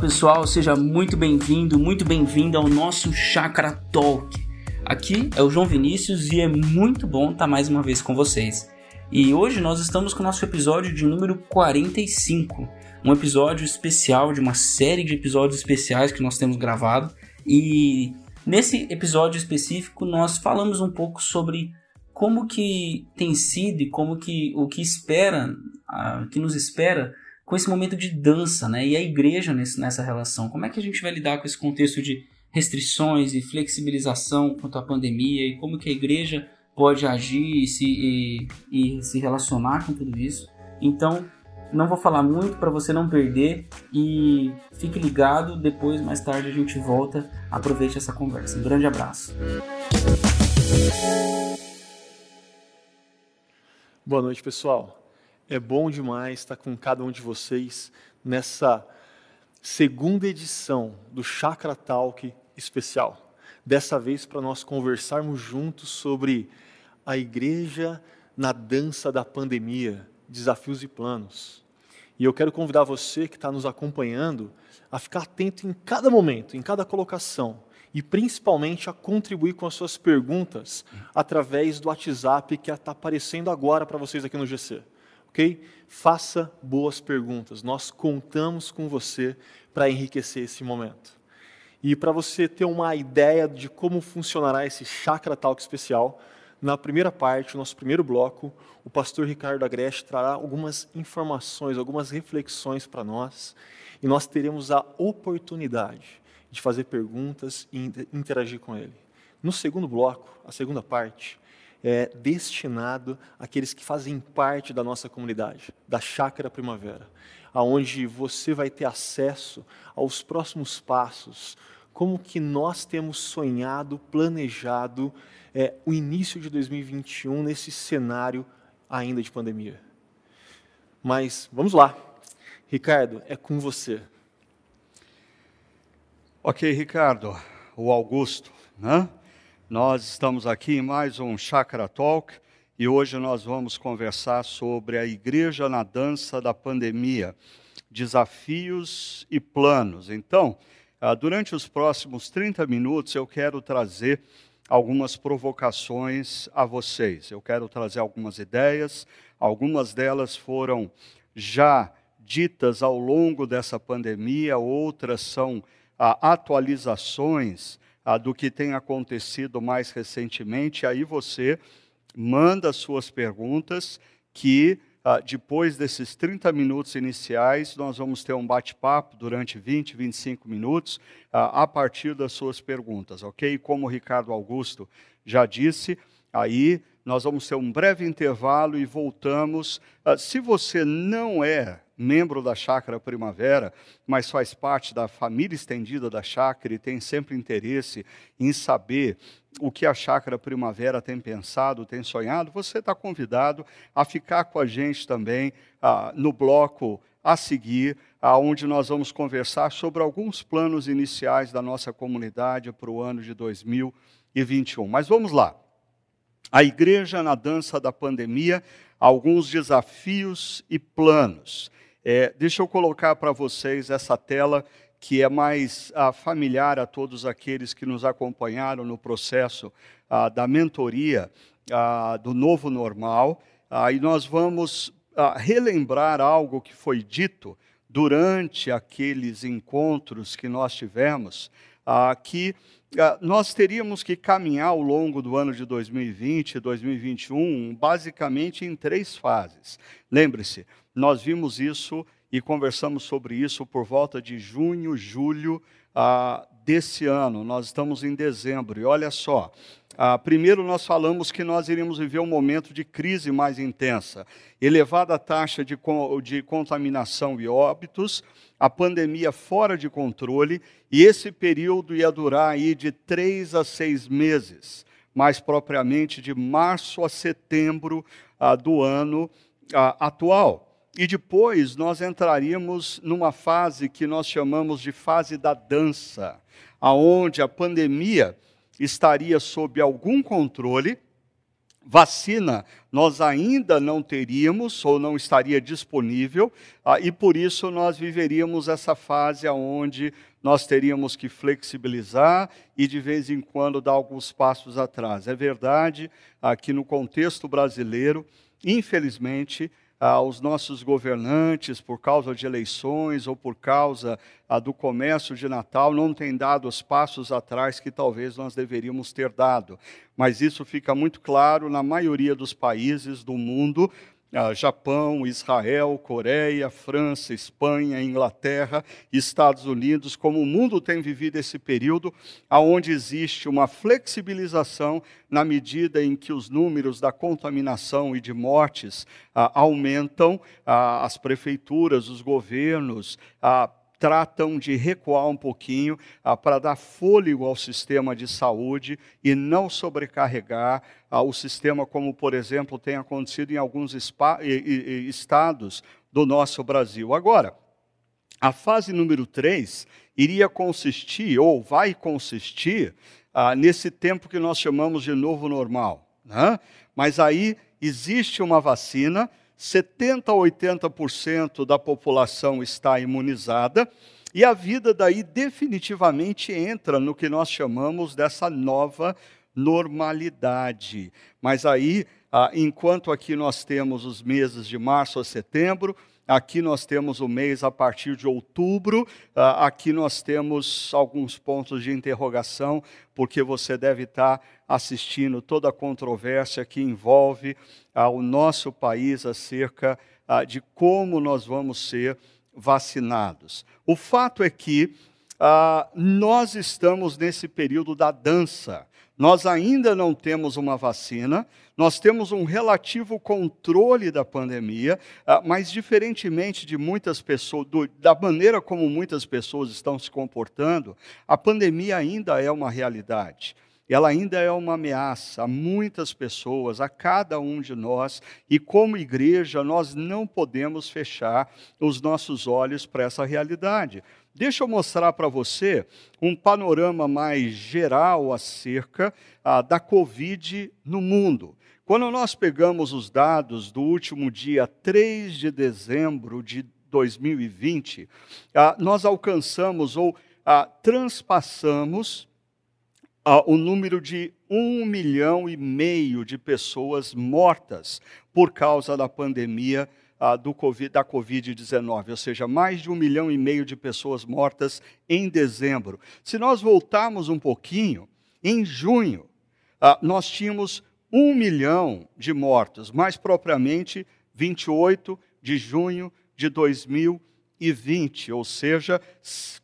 Pessoal, seja muito bem-vindo, muito bem-vinda ao nosso Chakra Talk. Aqui é o João Vinícius e é muito bom estar mais uma vez com vocês. E hoje nós estamos com o nosso episódio de número 45, um episódio especial de uma série de episódios especiais que nós temos gravado. E nesse episódio específico nós falamos um pouco sobre como que tem sido e como que o que espera, o que nos espera com esse momento de dança, né? E a igreja nesse, nessa relação. Como é que a gente vai lidar com esse contexto de restrições e flexibilização quanto à pandemia e como que a igreja pode agir e se, e, e se relacionar com tudo isso? Então, não vou falar muito para você não perder e fique ligado. Depois, mais tarde, a gente volta. Aproveite essa conversa. Um grande abraço. Boa noite, pessoal. É bom demais estar com cada um de vocês nessa segunda edição do Chakra Talk especial. Dessa vez para nós conversarmos juntos sobre a igreja na dança da pandemia, desafios e planos. E eu quero convidar você que está nos acompanhando a ficar atento em cada momento, em cada colocação, e principalmente a contribuir com as suas perguntas através do WhatsApp que está aparecendo agora para vocês aqui no GC ok? Faça boas perguntas. Nós contamos com você para enriquecer esse momento. E para você ter uma ideia de como funcionará esse Chakra Talk especial, na primeira parte, o nosso primeiro bloco, o pastor Ricardo Agreste trará algumas informações, algumas reflexões para nós, e nós teremos a oportunidade de fazer perguntas e interagir com ele. No segundo bloco, a segunda parte, é destinado àqueles que fazem parte da nossa comunidade, da Chácara Primavera, aonde você vai ter acesso aos próximos passos, como que nós temos sonhado, planejado é, o início de 2021 nesse cenário ainda de pandemia. Mas vamos lá, Ricardo, é com você. Ok, Ricardo, o Augusto, né? Nós estamos aqui em mais um Chakra Talk e hoje nós vamos conversar sobre a igreja na dança da pandemia, desafios e planos. Então, ah, durante os próximos 30 minutos eu quero trazer algumas provocações a vocês. Eu quero trazer algumas ideias, algumas delas foram já ditas ao longo dessa pandemia, outras são ah, atualizações ah, do que tem acontecido mais recentemente. Aí você manda suas perguntas, que ah, depois desses 30 minutos iniciais, nós vamos ter um bate-papo durante 20, 25 minutos, ah, a partir das suas perguntas, ok? Como o Ricardo Augusto já disse, aí nós vamos ter um breve intervalo e voltamos. Uh, se você não é membro da Chácara Primavera, mas faz parte da família estendida da Chácara e tem sempre interesse em saber o que a Chácara Primavera tem pensado, tem sonhado, você está convidado a ficar com a gente também uh, no bloco a seguir, aonde nós vamos conversar sobre alguns planos iniciais da nossa comunidade para o ano de 2021. Mas vamos lá. A igreja na dança da pandemia, alguns desafios e planos. É, deixa eu colocar para vocês essa tela que é mais ah, familiar a todos aqueles que nos acompanharam no processo ah, da mentoria ah, do novo normal. Ah, e nós vamos ah, relembrar algo que foi dito durante aqueles encontros que nós tivemos, ah, que nós teríamos que caminhar ao longo do ano de 2020 e 2021 basicamente em três fases. Lembre-se, nós vimos isso e conversamos sobre isso por volta de junho, julho ah, desse ano. Nós estamos em dezembro e olha só. Ah, primeiro, nós falamos que nós iríamos viver um momento de crise mais intensa, elevada taxa de, de contaminação e óbitos, a pandemia fora de controle, e esse período ia durar aí de três a seis meses, mais propriamente de março a setembro ah, do ano ah, atual. E depois nós entraríamos numa fase que nós chamamos de fase da dança, aonde a pandemia estaria sob algum controle, vacina nós ainda não teríamos ou não estaria disponível, ah, e por isso nós viveríamos essa fase onde nós teríamos que flexibilizar e de vez em quando dar alguns passos atrás. É verdade que no contexto brasileiro, infelizmente, ah, os nossos governantes, por causa de eleições ou por causa do comércio de Natal, não têm dado os passos atrás que talvez nós deveríamos ter dado. Mas isso fica muito claro na maioria dos países do mundo Japão, Israel, Coreia, França, Espanha, Inglaterra, Estados Unidos, como o mundo tem vivido esse período, aonde existe uma flexibilização na medida em que os números da contaminação e de mortes ah, aumentam, ah, as prefeituras, os governos, ah, tratam de recuar um pouquinho ah, para dar fôlego ao sistema de saúde e não sobrecarregar ah, o sistema, como, por exemplo, tem acontecido em alguns estados do nosso Brasil. Agora, a fase número 3 iria consistir, ou vai consistir, ah, nesse tempo que nós chamamos de novo normal. Né? Mas aí existe uma vacina 70% a 80% da população está imunizada, e a vida daí definitivamente entra no que nós chamamos dessa nova normalidade. Mas aí, ah, enquanto aqui nós temos os meses de março a setembro, Aqui nós temos o mês a partir de outubro. Ah, aqui nós temos alguns pontos de interrogação, porque você deve estar assistindo toda a controvérsia que envolve ah, o nosso país acerca ah, de como nós vamos ser vacinados. O fato é que nós estamos nesse período da dança. Nós ainda não temos uma vacina, nós temos um relativo controle da pandemia, ah, mas diferentemente de muitas pessoas, da maneira como muitas pessoas estão se comportando, a pandemia ainda é uma realidade ela ainda é uma ameaça a muitas pessoas, a cada um de nós, e como igreja, nós não podemos fechar os nossos olhos para essa realidade. Deixa eu mostrar para você um panorama mais geral acerca ah, da Covid no mundo. Quando nós pegamos os dados do último dia 3 de dezembro de 2020, ah, nós alcançamos ou ah, transpassamos ah, o número de um milhão e meio de pessoas mortas por causa da pandemia do COVID, da Covid-19, ou seja, mais de um milhão e meio de pessoas mortas em dezembro. Se nós voltarmos um pouquinho, em junho, ah, nós tínhamos um milhão de mortos, mais propriamente 28 de junho de 2020, ou seja,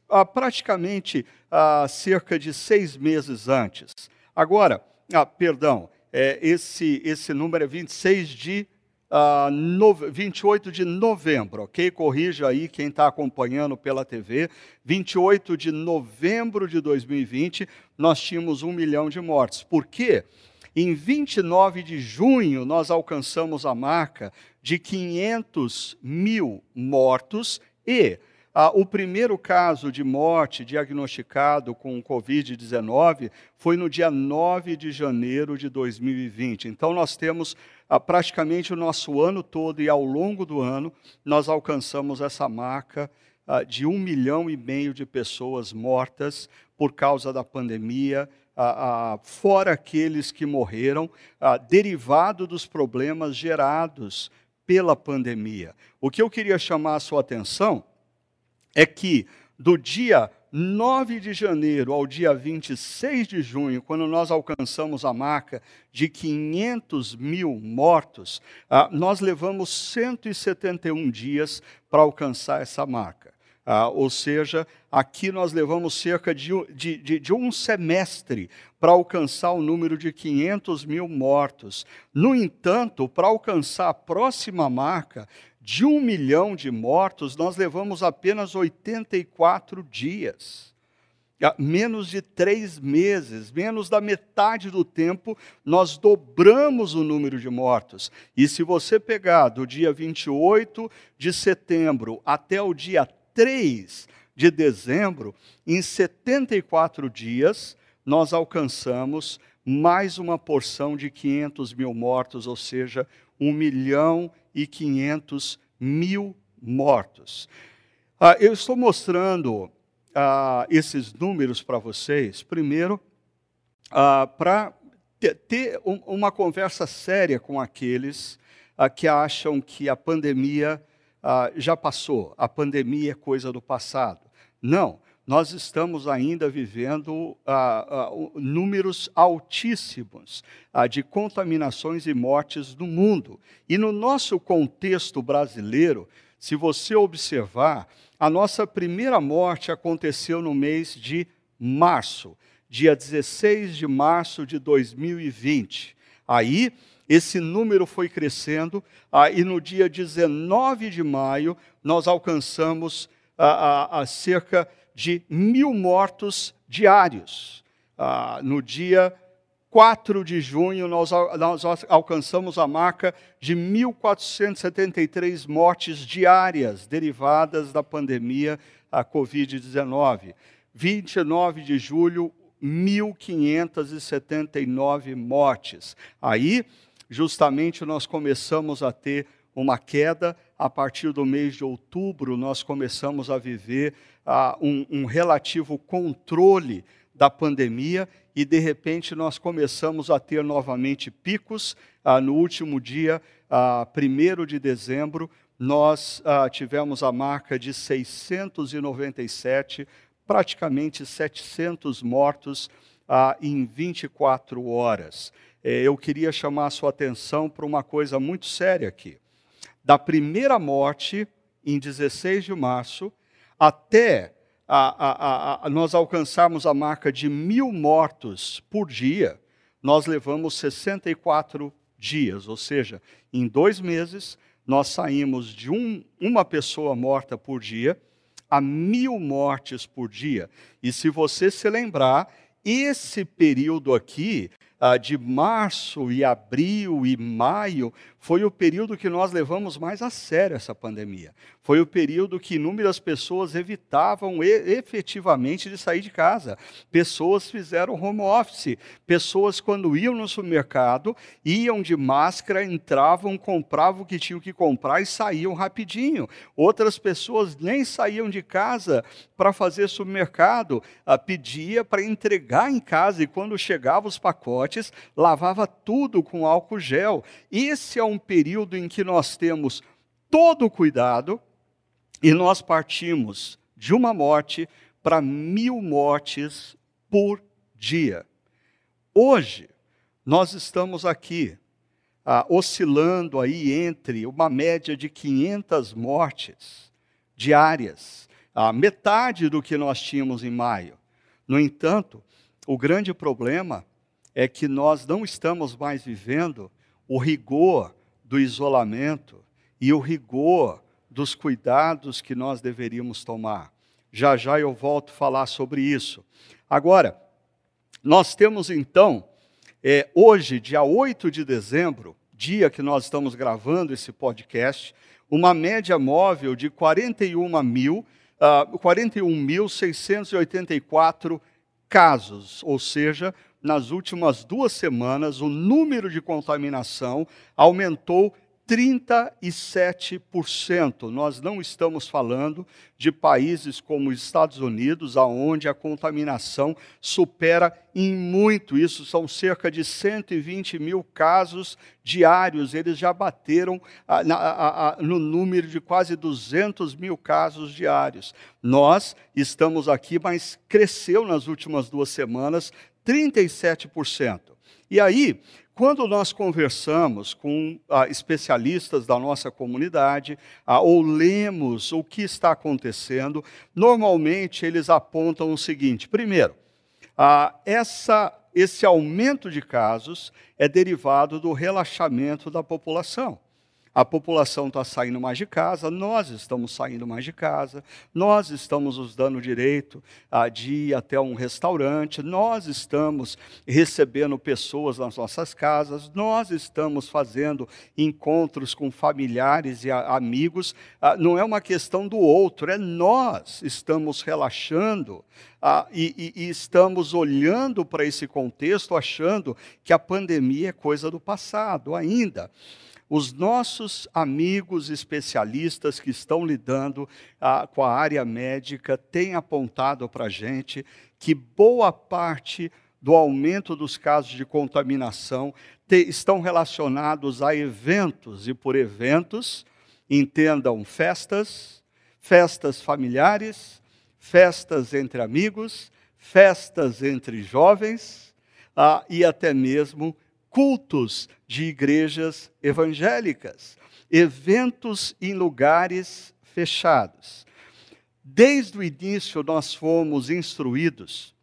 ah, praticamente ah, cerca de seis meses antes. Agora, ah, perdão, é, esse, esse número é 26 de uh, no, 28 de novembro, ok? Corrija aí quem está acompanhando pela TV. 28 de novembro de 2020, nós tínhamos um milhão de mortes. Por quê? Em 29 de junho, nós alcançamos a marca de 500 mil mortos e ah, o primeiro caso de morte diagnosticado com Covid-19 foi no dia 9 de janeiro de 2020. Então, nós temos ah, praticamente o nosso ano todo e ao longo do ano, nós alcançamos essa marca ah, de um milhão e meio de pessoas mortas por causa da pandemia, ah, fora aqueles que morreram, derivado dos problemas gerados pela pandemia. O que eu queria chamar a sua atenção é que do dia 9 de janeiro ao dia 26 de junho, quando nós alcançamos a marca de 500 mil mortos, ah, nós levamos 171 dias para alcançar essa marca. Ah, ou seja, aqui nós levamos cerca de, de, de, de um semestre para alcançar o número de 500 mil mortos. No entanto, para alcançar a próxima marca, de um milhão de mortos, nós levamos apenas 84 dias. Menos de três meses, menos da metade do tempo, nós dobramos o número de mortos. E se você pegar do dia 28 de setembro até o dia 3 de dezembro, em 74 dias, nós alcançamos mais uma porção de 500 mil mortos, ou seja, 1 milhão 500 mil mortos. Ah, eu estou mostrando ah, esses números para vocês, primeiro, ah, para ter um, uma conversa séria com aqueles ah, que acham que a pandemia ah, já passou, a pandemia é coisa do passado. Não, nós estamos ainda vivendo ah, números altíssimos de contaminações e mortes no mundo. E no nosso contexto brasileiro, se você observar, a nossa primeira morte aconteceu no mês de março dia 16 de março de 2020. Aí, esse número foi crescendo, ah, e no dia 19 de maio, nós alcançamos ah, ah, cerca de mil mortos diários. Ah, no dia 4 de junho, nós, nós alcançamos a marca de 1.473 mortes diárias derivadas da pandemia a Covid-19. 29 de julho, 1.579 mortes. Aí, justamente, nós começamos a ter uma queda. A partir do mês de outubro, nós começamos a viver uh, um, um, relativo controle da pandemia e, de repente, nós começamos a ter novamente picos. Uh, no último dia, uh, 1 de dezembro, nós uh, tivemos a marca de 697 praticamente 700 mortos ah, em 24 horas. É, eu queria chamar a sua atenção para uma coisa muito séria aqui. Da primeira morte, em 16 de março, até a, a, a, nós alcançarmos a marca de mil mortos por dia, nós levamos 64 dias, ou seja, em dois meses, nós saímos de um, uma pessoa morta por dia a mil mortes por dia. E se você se lembrar, esse período aqui de março e abril e maio foi o período que nós levamos mais a sério essa pandemia. Foi o período que inúmeras pessoas evitavam efetivamente de sair de casa. Pessoas fizeram home office. Pessoas, quando iam no supermercado, iam de máscara, entravam, compravam o que tinham que comprar e saíam rapidinho. Outras pessoas nem saíam de casa para fazer supermercado, ah, pedia para entregar em casa e quando chegavam os pacotes, lavava tudo com álcool gel. Esse é um período em que nós temos todo o cuidado e nós partimos de uma morte para mil mortes por dia. Hoje, nós estamos aqui ah, oscilando aí entre uma média de 500 mortes diárias, a metade do que nós tínhamos em maio. No entanto, o grande problema é que nós não estamos mais vivendo o rigor do isolamento e o rigor dos cuidados que nós deveríamos tomar. Já já eu volto a falar sobre isso. Agora, nós temos então, é, hoje, dia 8 de dezembro, dia que nós estamos gravando esse podcast, uma média móvel de 41 mil, uh, 41.684 casos, ou seja, nas últimas duas semanas, o número de contaminação aumentou 37%. Nós não estamos falando de países como os Estados Unidos, aonde a contaminação supera em muito isso. São cerca de 120 mil casos diários. Eles já bateram a, a, a, no número de quase 200 mil casos diários. Nós estamos aqui, mas cresceu nas últimas duas semanas 37%. E aí, quando nós conversamos com ah, especialistas da nossa comunidade, ah, ou lemos o que está acontecendo, normalmente eles apontam o seguinte: primeiro, ah, essa, esse aumento de casos é derivado do relaxamento da população a população está saindo mais de casa, nós estamos saindo mais de casa, nós estamos nos dando direito ah, de ir até um restaurante, nós estamos recebendo pessoas nas nossas casas, nós estamos fazendo encontros com familiares e amigos. Ah, não é uma questão do outro, é nós estamos relaxando ah, e estamos olhando para esse contexto achando que a pandemia é coisa do passado ainda. Os nossos amigos especialistas que estão lidando ah, com a área médica têm apontado para a gente que boa parte do aumento dos casos de contaminação te, estão relacionados a eventos, e por eventos, entendam festas, festas familiares, festas entre amigos, festas entre jovens ah, e até mesmo cultos de igrejas evangélicas, eventos em lugares fechados. Desde o início, nós fomos instruídos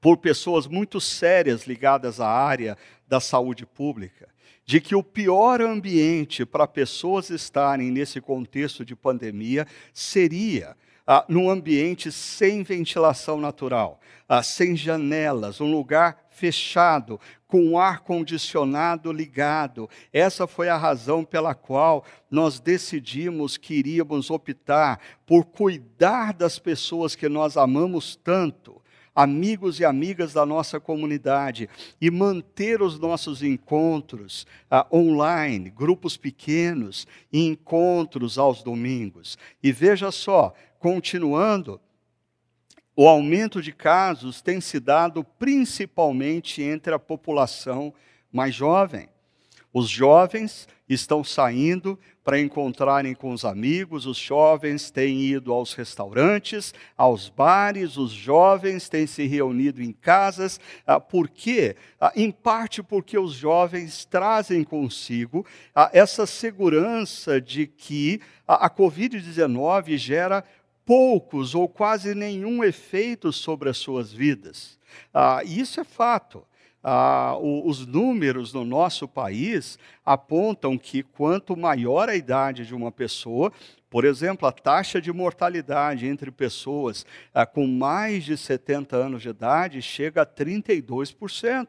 por pessoas muito sérias ligadas à área da saúde pública, de que o pior ambiente para pessoas estarem nesse contexto de pandemia seria ah, num ambiente sem ventilação natural, ah, sem janelas, um lugar fechado, com o ar condicionado ligado. Essa foi a razão pela qual nós decidimos que iríamos optar por cuidar das pessoas que nós amamos tanto amigos e amigas da nossa comunidade e manter os nossos encontros uh, online, grupos pequenos e encontros aos domingos. E veja só, continuando, o aumento de casos tem se dado principalmente entre a população mais jovem. Os jovens estão saindo para encontrarem com os amigos, os jovens têm ido aos restaurantes, aos bares, os jovens têm se reunido em casas. Ah, por quê? Ah, em parte porque os jovens trazem consigo ah, essa segurança de que a Covid-19 gera poucos ou quase nenhum efeito sobre as suas vidas. Ah, isso é fato. Ah, o, os números no nosso país apontam que quanto maior a idade de uma pessoa, por exemplo, a taxa de mortalidade entre pessoas ah, com mais de 70 anos de idade chega a 32%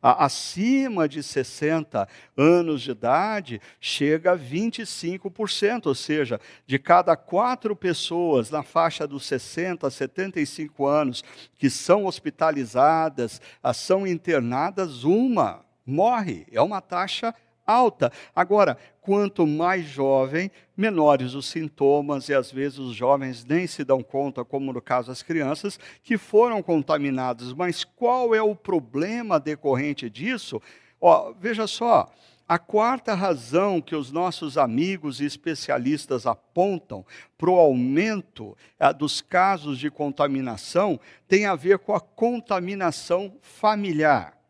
acima de 60 anos de idade chega a 25%, ou seja, de cada quatro pessoas na faixa dos 60 a 75 anos que são hospitalizadas, são internadas, uma morre. É uma taxa alta. Agora, quanto mais jovem, menores os sintomas, e às vezes os jovens nem se dão conta, como no caso das crianças, que foram contaminados. Mas qual é o problema decorrente disso? Ó, veja só. A quarta razão que os nossos amigos e especialistas apontam para o aumento ah, dos casos de contaminação tem a ver com a contaminação familiar.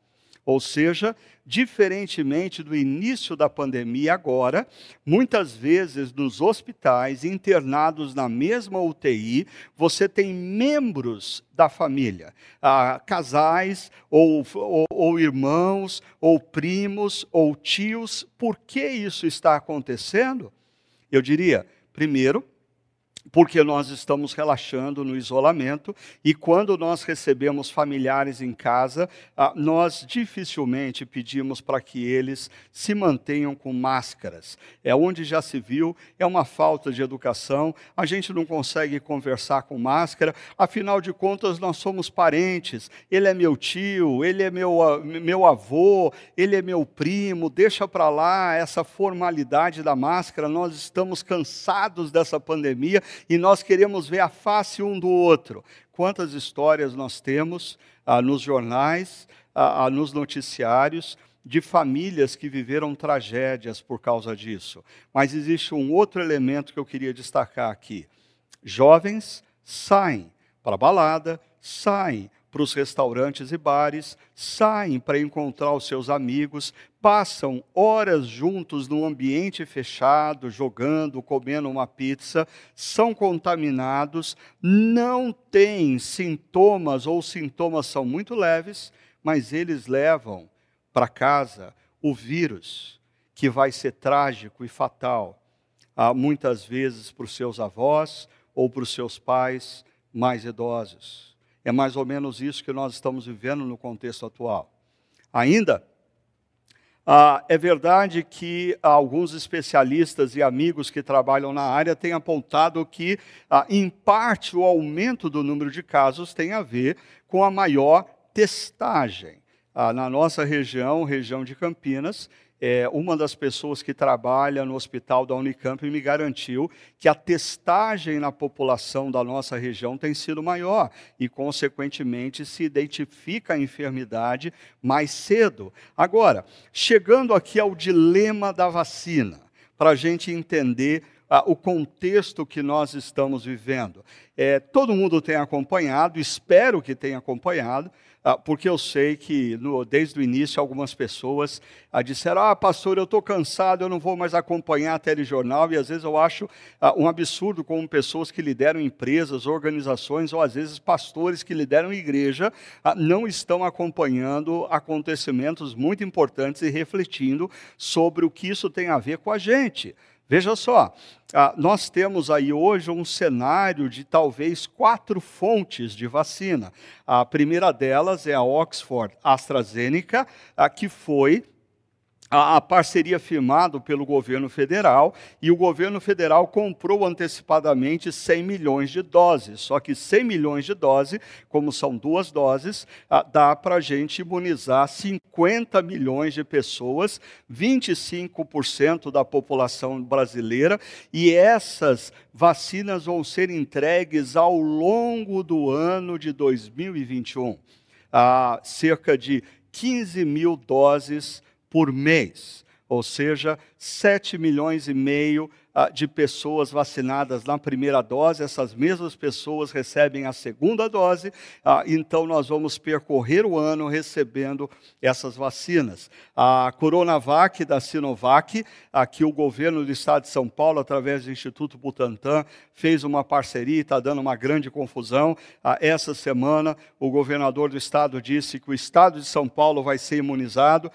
Ou seja, diferentemente do início da pandemia, agora, muitas vezes nos hospitais, internados na mesma UTI, você tem membros da família, ah, casais, ou, ou, ou irmãos, ou primos, ou tios. Por que isso está acontecendo? Eu diria, primeiro, porque nós estamos relaxando no isolamento e quando nós recebemos familiares em casa, ah, nós dificilmente pedimos para que eles se mantenham com máscaras. É onde já se viu, é uma falta de educação, a gente não consegue conversar com máscara, afinal de contas nós somos parentes, ele é meu tio, ele é meu, meu avô, ele é meu primo, deixa para lá essa formalidade da máscara, nós estamos cansados dessa pandemia e nós queremos ver a face um do outro. Quantas histórias nós temos ah, nos jornais, ah, ah, nos noticiários, de famílias que viveram tragédias por causa disso. Mas existe um outro elemento que eu queria destacar aqui. Jovens saem para a balada, saem para os restaurantes e bares, saem para encontrar os seus amigos, passam horas juntos num ambiente fechado, jogando, comendo uma pizza, são contaminados, não têm sintomas ou sintomas são muito leves, mas eles levam para casa o vírus, que vai ser trágico e fatal, ah, muitas vezes para os seus avós ou para os seus pais mais idosos. É mais ou menos isso que nós estamos vivendo no contexto atual. Ainda, Ah, é verdade que alguns especialistas e amigos que trabalham na área têm apontado que, ah, em parte, o aumento do número de casos tem a ver com a maior testagem. Ah, na nossa região, região de Campinas, é, uma das pessoas que trabalha no hospital da Unicamp me garantiu que a testagem na população da nossa região tem sido maior e, consequentemente, se identifica a enfermidade mais cedo. Agora, chegando aqui ao dilema da vacina, para a gente entender ah, o contexto que nós estamos vivendo. É, todo mundo tem acompanhado, espero que tenha acompanhado, ah, porque eu sei que no, desde o início algumas pessoas ah, disseram: Ah, pastor, eu estou cansado, eu não vou mais acompanhar a telejornal, e às vezes eu acho ah, um absurdo como pessoas que lideram empresas, organizações, ou às vezes pastores que lideram igreja, não estão acompanhando acontecimentos muito importantes e refletindo sobre o que isso tem a ver com a gente. Veja só, ah, nós temos aí hoje um cenário de talvez quatro fontes de vacina. A primeira delas é a Oxford AstraZeneca, que foi a, parceria firmada pelo governo federal e o governo federal comprou antecipadamente 100 milhões de doses. Só que 100 milhões de doses, como são duas doses, ah, dá para a gente imunizar 50 milhões de pessoas, 25% da população brasileira, e essas vacinas vão ser entregues ao longo do ano de 2021. Ah, cerca de 15 mil doses por mês, ou seja, 7 milhões e meio de pessoas vacinadas na primeira dose, essas mesmas pessoas recebem a segunda dose, ah, então nós vamos percorrer o ano recebendo essas vacinas. A Coronavac da Sinovac, aqui o governo do estado de São Paulo, através do Instituto Butantan, fez uma parceria e está dando uma grande confusão. Ah, essa semana, o governador do estado disse que o estado de São Paulo vai ser imunizado,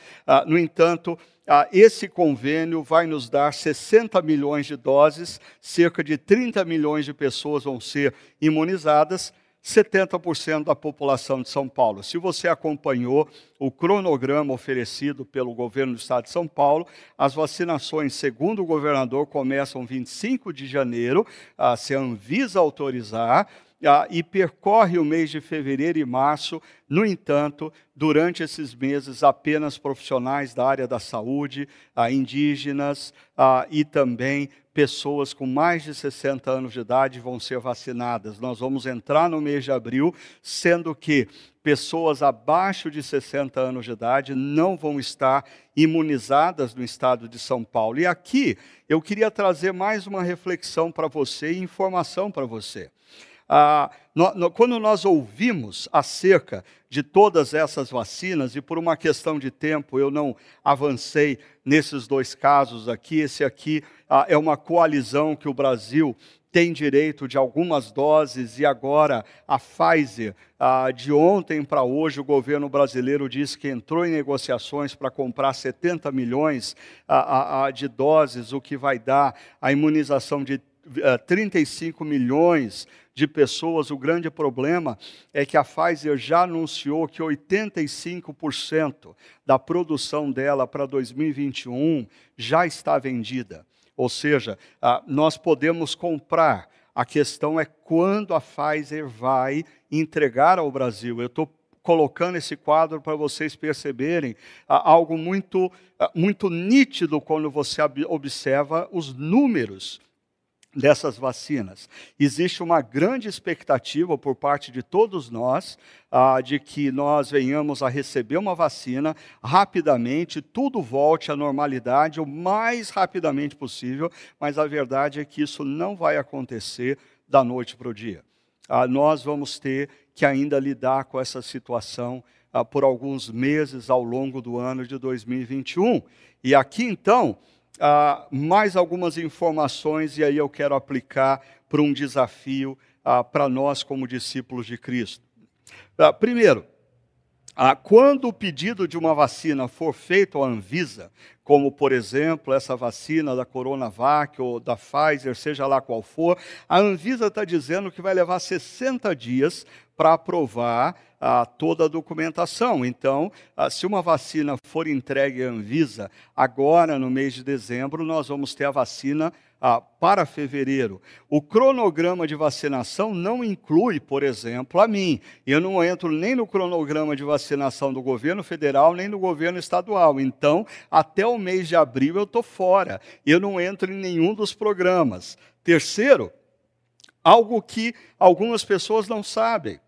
no entanto, ah, esse convênio vai nos dar 60 milhões de doses, cerca de 30 milhões de pessoas vão ser imunizadas, 70% da população de São Paulo. Se você acompanhou o cronograma oferecido pelo governo do estado de São Paulo, as vacinações, segundo o governador, começam 25 de janeiro, ah, se a Anvisa autorizar, ah, e percorre o mês de fevereiro e março. No entanto, durante esses meses, apenas profissionais da área da saúde, ah, indígenas ah, e também pessoas com mais de 60 anos de idade vão ser vacinadas. Nós vamos entrar no mês de abril, sendo que pessoas abaixo de 60 anos de idade não vão estar imunizadas no estado de São Paulo. E aqui eu queria trazer mais uma reflexão para você e informação para você. Ah, no, no, quando nós ouvimos acerca de todas essas vacinas, e por uma questão de tempo eu não avancei nesses dois casos aqui, esse aqui ah, é uma coalizão que o Brasil tem direito de algumas doses e agora a Pfizer, ah, de ontem para hoje, o governo brasileiro disse que entrou em negociações para comprar 70 milhões ah, ah, de doses, o que vai dar a imunização de 35 ah, milhões de pessoas, o grande problema é que a Pfizer já anunciou que 85% da produção dela para 2021 já está vendida. Ou seja, ah, nós podemos comprar. A questão é quando a Pfizer vai entregar ao Brasil. Eu estou colocando esse quadro para vocês perceberem ah, algo muito, ah, muito nítido quando você observa os números dessas vacinas. Existe uma grande expectativa por parte de todos nós ah, de que nós venhamos a receber uma vacina rapidamente, tudo volte à normalidade o mais rapidamente possível, mas a verdade é que isso não vai acontecer da noite para o dia. Ah, nós vamos ter que ainda lidar com essa situação ah, por alguns meses ao longo do ano de 2021. E aqui então ah, mais algumas informações e aí eu quero aplicar para um desafio ah, para nós como discípulos de Cristo. Ah, primeiro, ah, quando o pedido de uma vacina for feito à Anvisa, como, por exemplo, essa vacina da Coronavac ou da Pfizer, seja lá qual for, a Anvisa está dizendo que vai levar 60 dias para aprovar ah, toda a documentação. Então, ah, se uma vacina for entregue à Anvisa agora no mês de dezembro, nós vamos ter a vacina ah, para fevereiro. O cronograma de vacinação não inclui, por exemplo, a mim. Eu não entro nem no cronograma de vacinação do governo federal, nem do governo estadual. Então, até o mês de abril eu estou fora. Eu não entro em nenhum dos programas. Terceiro, algo que algumas pessoas não sabem.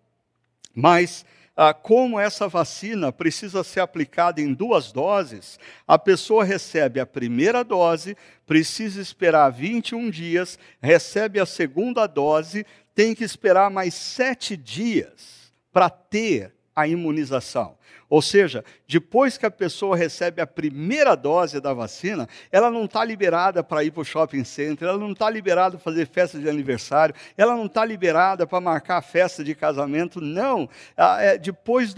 Mas ah, como essa vacina precisa ser aplicada em duas doses, a pessoa recebe a primeira dose, precisa esperar 21 dias, recebe a segunda dose, tem que esperar mais sete dias para ter a imunização. Ou seja, depois que a pessoa recebe a primeira dose da vacina, ela não está liberada para ir para o shopping center, ela não está liberada para fazer festa de aniversário, ela não está liberada para marcar a festa de casamento, não. É, depois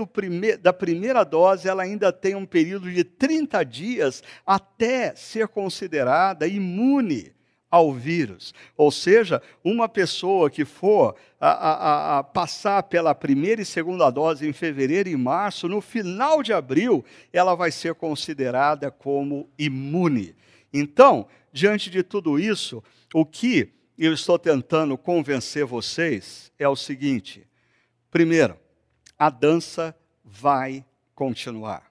da primeira dose, ela ainda tem um período de 30 dias até ser considerada imune ao vírus. Ou seja, uma pessoa que for a, a, a, passar pela primeira e segunda dose em fevereiro e março, no final de abril, ela vai ser considerada como imune. Então, diante de tudo isso, o que eu estou tentando convencer vocês é o seguinte: primeiro, a dança vai continuar.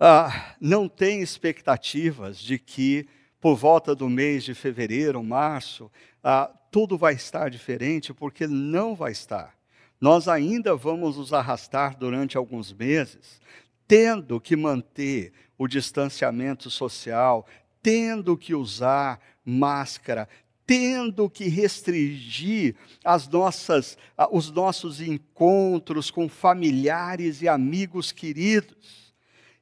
Ah, não tem expectativas de que por volta do mês de fevereiro, março, ah, tudo vai estar diferente, porque não vai estar. Nós ainda vamos nos arrastar durante alguns meses, tendo que manter o distanciamento social, tendo que usar máscara, tendo que restringir as nossas, os nossos encontros com familiares e amigos queridos.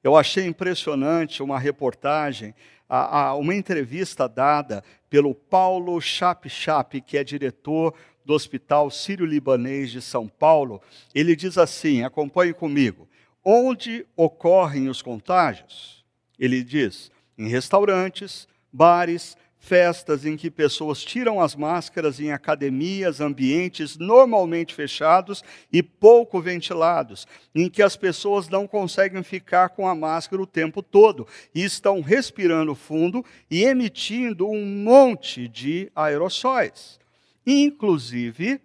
Eu achei impressionante uma reportagem a, a uma entrevista dada pelo Paulo Chap Chap, que é diretor do Hospital Sírio-Libanês de São Paulo. Ele diz assim: acompanhe comigo. Onde ocorrem os contágios? Ele diz: em restaurantes, bares, festas em que pessoas tiram as máscaras em academias, ambientes normalmente fechados e pouco ventilados, em que as pessoas não conseguem ficar com a máscara o tempo todo e estão respirando fundo e emitindo um monte de aerossóis. Inclusive,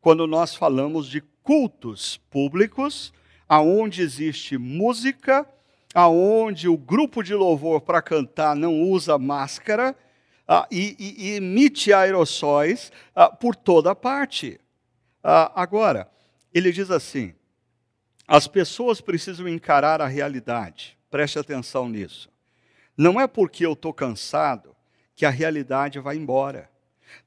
quando nós falamos de cultos públicos, aonde existe música, aonde o grupo de louvor para cantar não usa máscara, ah, e, e, e, emite aerossóis ah, por toda parte. Ah, agora, ele diz assim: as pessoas precisam encarar a realidade, preste atenção nisso. Não é porque eu estou cansado que a realidade vai embora.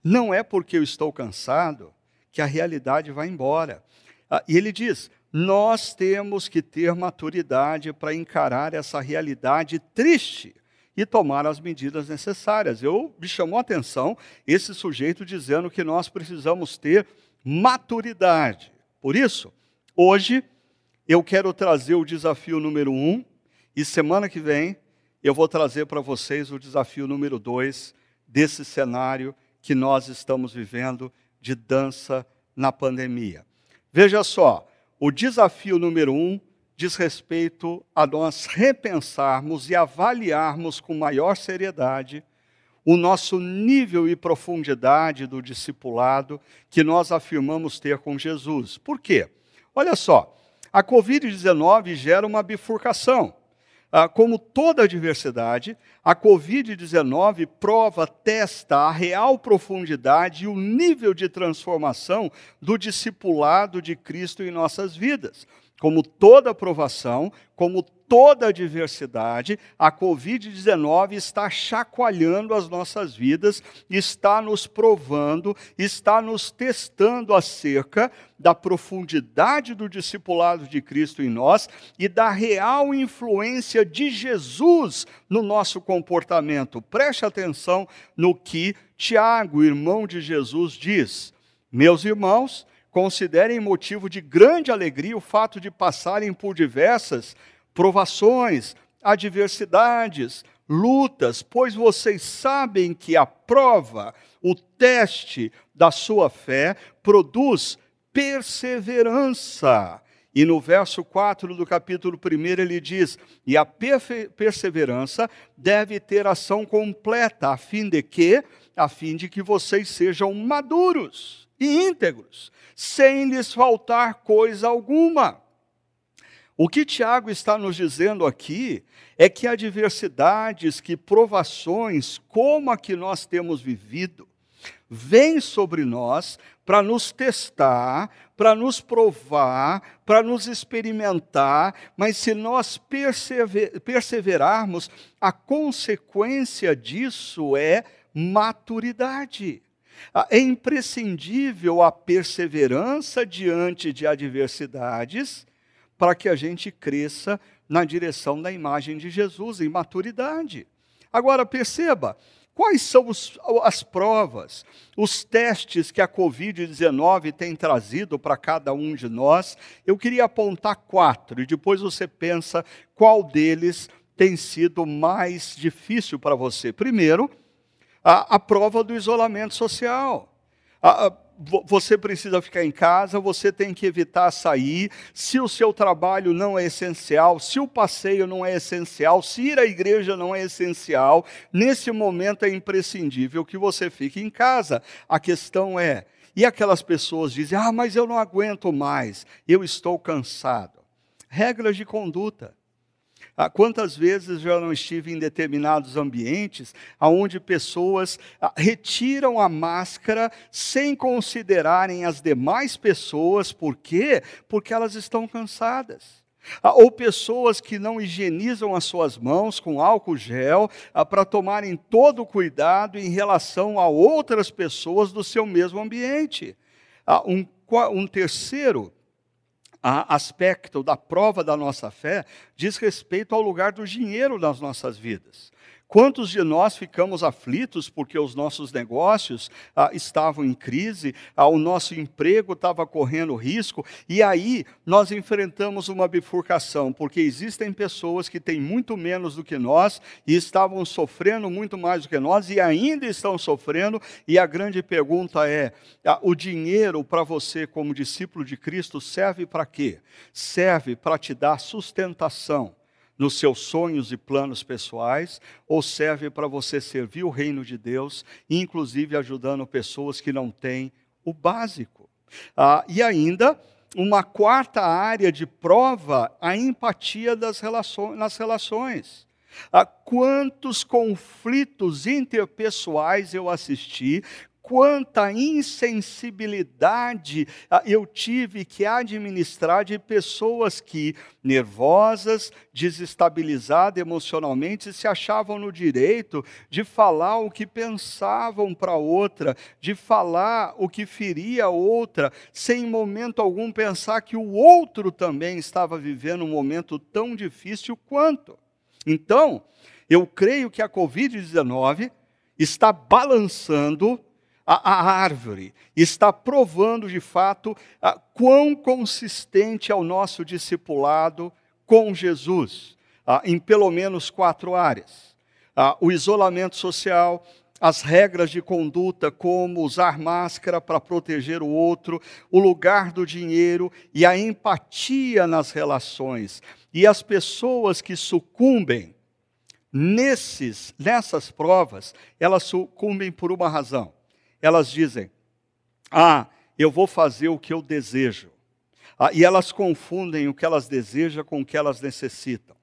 Não é porque eu estou cansado que a realidade vai embora. Ah, e ele diz: nós temos que ter maturidade para encarar essa realidade triste e tomar as medidas necessárias. Eu me chamou a atenção esse sujeito dizendo que nós precisamos ter maturidade. Por isso, hoje eu quero trazer o desafio número um e semana que vem eu vou trazer para vocês o desafio número dois desse cenário que nós estamos vivendo de dança na pandemia. Veja só, o desafio número um diz respeito a nós repensarmos e avaliarmos com maior seriedade o nosso nível e profundidade do discipulado que nós afirmamos ter com Jesus. Por quê? Olha só, a Covid-19 gera uma bifurcação. Ah, como toda diversidade, a Covid-19 prova, testa a real profundidade e o nível de transformação do discipulado de Cristo em nossas vidas. Como toda aprovação, como toda adversidade, a Covid-19 está chacoalhando as nossas vidas, está nos provando, está nos testando acerca da profundidade do discipulado de Cristo em nós e da real influência de Jesus no nosso comportamento. Preste atenção no que Tiago, irmão de Jesus, diz. Meus irmãos, Considerem motivo de grande alegria o fato de passarem por diversas provações, adversidades, lutas, pois vocês sabem que a prova, o teste da sua fé, produz perseverança. E no verso 4 do capítulo 1 ele diz: E a perseverança deve ter ação completa, a fim de que, a fim de que vocês sejam maduros e íntegros, sem lhes faltar coisa alguma. O que Tiago está nos dizendo aqui é que adversidades, que provações, como a que nós temos vivido, vêm sobre nós para nos testar, para nos provar, para nos experimentar, mas se nós persever, perseverarmos, a consequência disso é maturidade. É imprescindível a perseverança diante de adversidades para que a gente cresça na direção da imagem de Jesus, em maturidade. Agora, perceba, quais são os, as provas, os testes que a Covid-19 tem trazido para cada um de nós? Eu queria apontar quatro, e depois você pensa qual deles tem sido mais difícil para você. Primeiro, a, a prova do isolamento social. A, a, você precisa ficar em casa, você tem que evitar sair. Se o seu trabalho não é essencial, se o passeio não é essencial, se ir à igreja não é essencial, nesse momento é imprescindível que você fique em casa. A questão é, e aquelas pessoas dizem: "Ah, mas eu não aguento mais, eu estou cansado". Regras de conduta. Ah, quantas vezes já não estive em determinados ambientes onde pessoas ah, retiram a máscara sem considerarem as demais pessoas, por quê? Porque elas estão cansadas. Ah, ou pessoas que não higienizam as suas mãos com álcool gel para tomarem todo o cuidado em relação a outras pessoas do seu mesmo ambiente. Um, um terceiro aspecto da prova da nossa fé diz respeito ao lugar do dinheiro nas nossas vidas. Quantos de nós ficamos aflitos porque os nossos negócios ah, estavam em crise, ah, o nosso emprego estava correndo risco, e aí nós enfrentamos uma bifurcação, porque existem pessoas que têm muito menos do que nós e estavam sofrendo muito mais do que nós e ainda estão sofrendo, e a grande pergunta é: ah, o dinheiro para você, como discípulo de Cristo, serve para quê? Serve para te dar sustentação nos seus sonhos e planos pessoais, ou serve para você servir o reino de Deus, inclusive ajudando pessoas que não têm o básico. Ah, e ainda, uma quarta área de prova, a empatia das relações, nas relações. Ah, quantos conflitos interpessoais eu assisti quanta insensibilidade ah, eu tive que administrar de pessoas que, nervosas, desestabilizadas emocionalmente, se achavam no direito de falar o que pensavam para outra, de falar o que feria a outra, sem em momento algum pensar que o outro também estava vivendo um momento tão difícil quanto. Então, eu creio que a Covid-19 está balançando a, a árvore, está provando de fato a, quão consistente é o nosso discipulado com Jesus, a, em pelo menos quatro áreas: o isolamento social, as regras de conduta, como usar máscara para proteger o outro, o lugar do dinheiro e a empatia nas relações. E as pessoas que sucumbem nesses, nessas provas, elas sucumbem por uma razão elas dizem: Ah, eu vou fazer o que eu desejo. Ah, e elas confundem o que elas desejam com o que elas necessitam.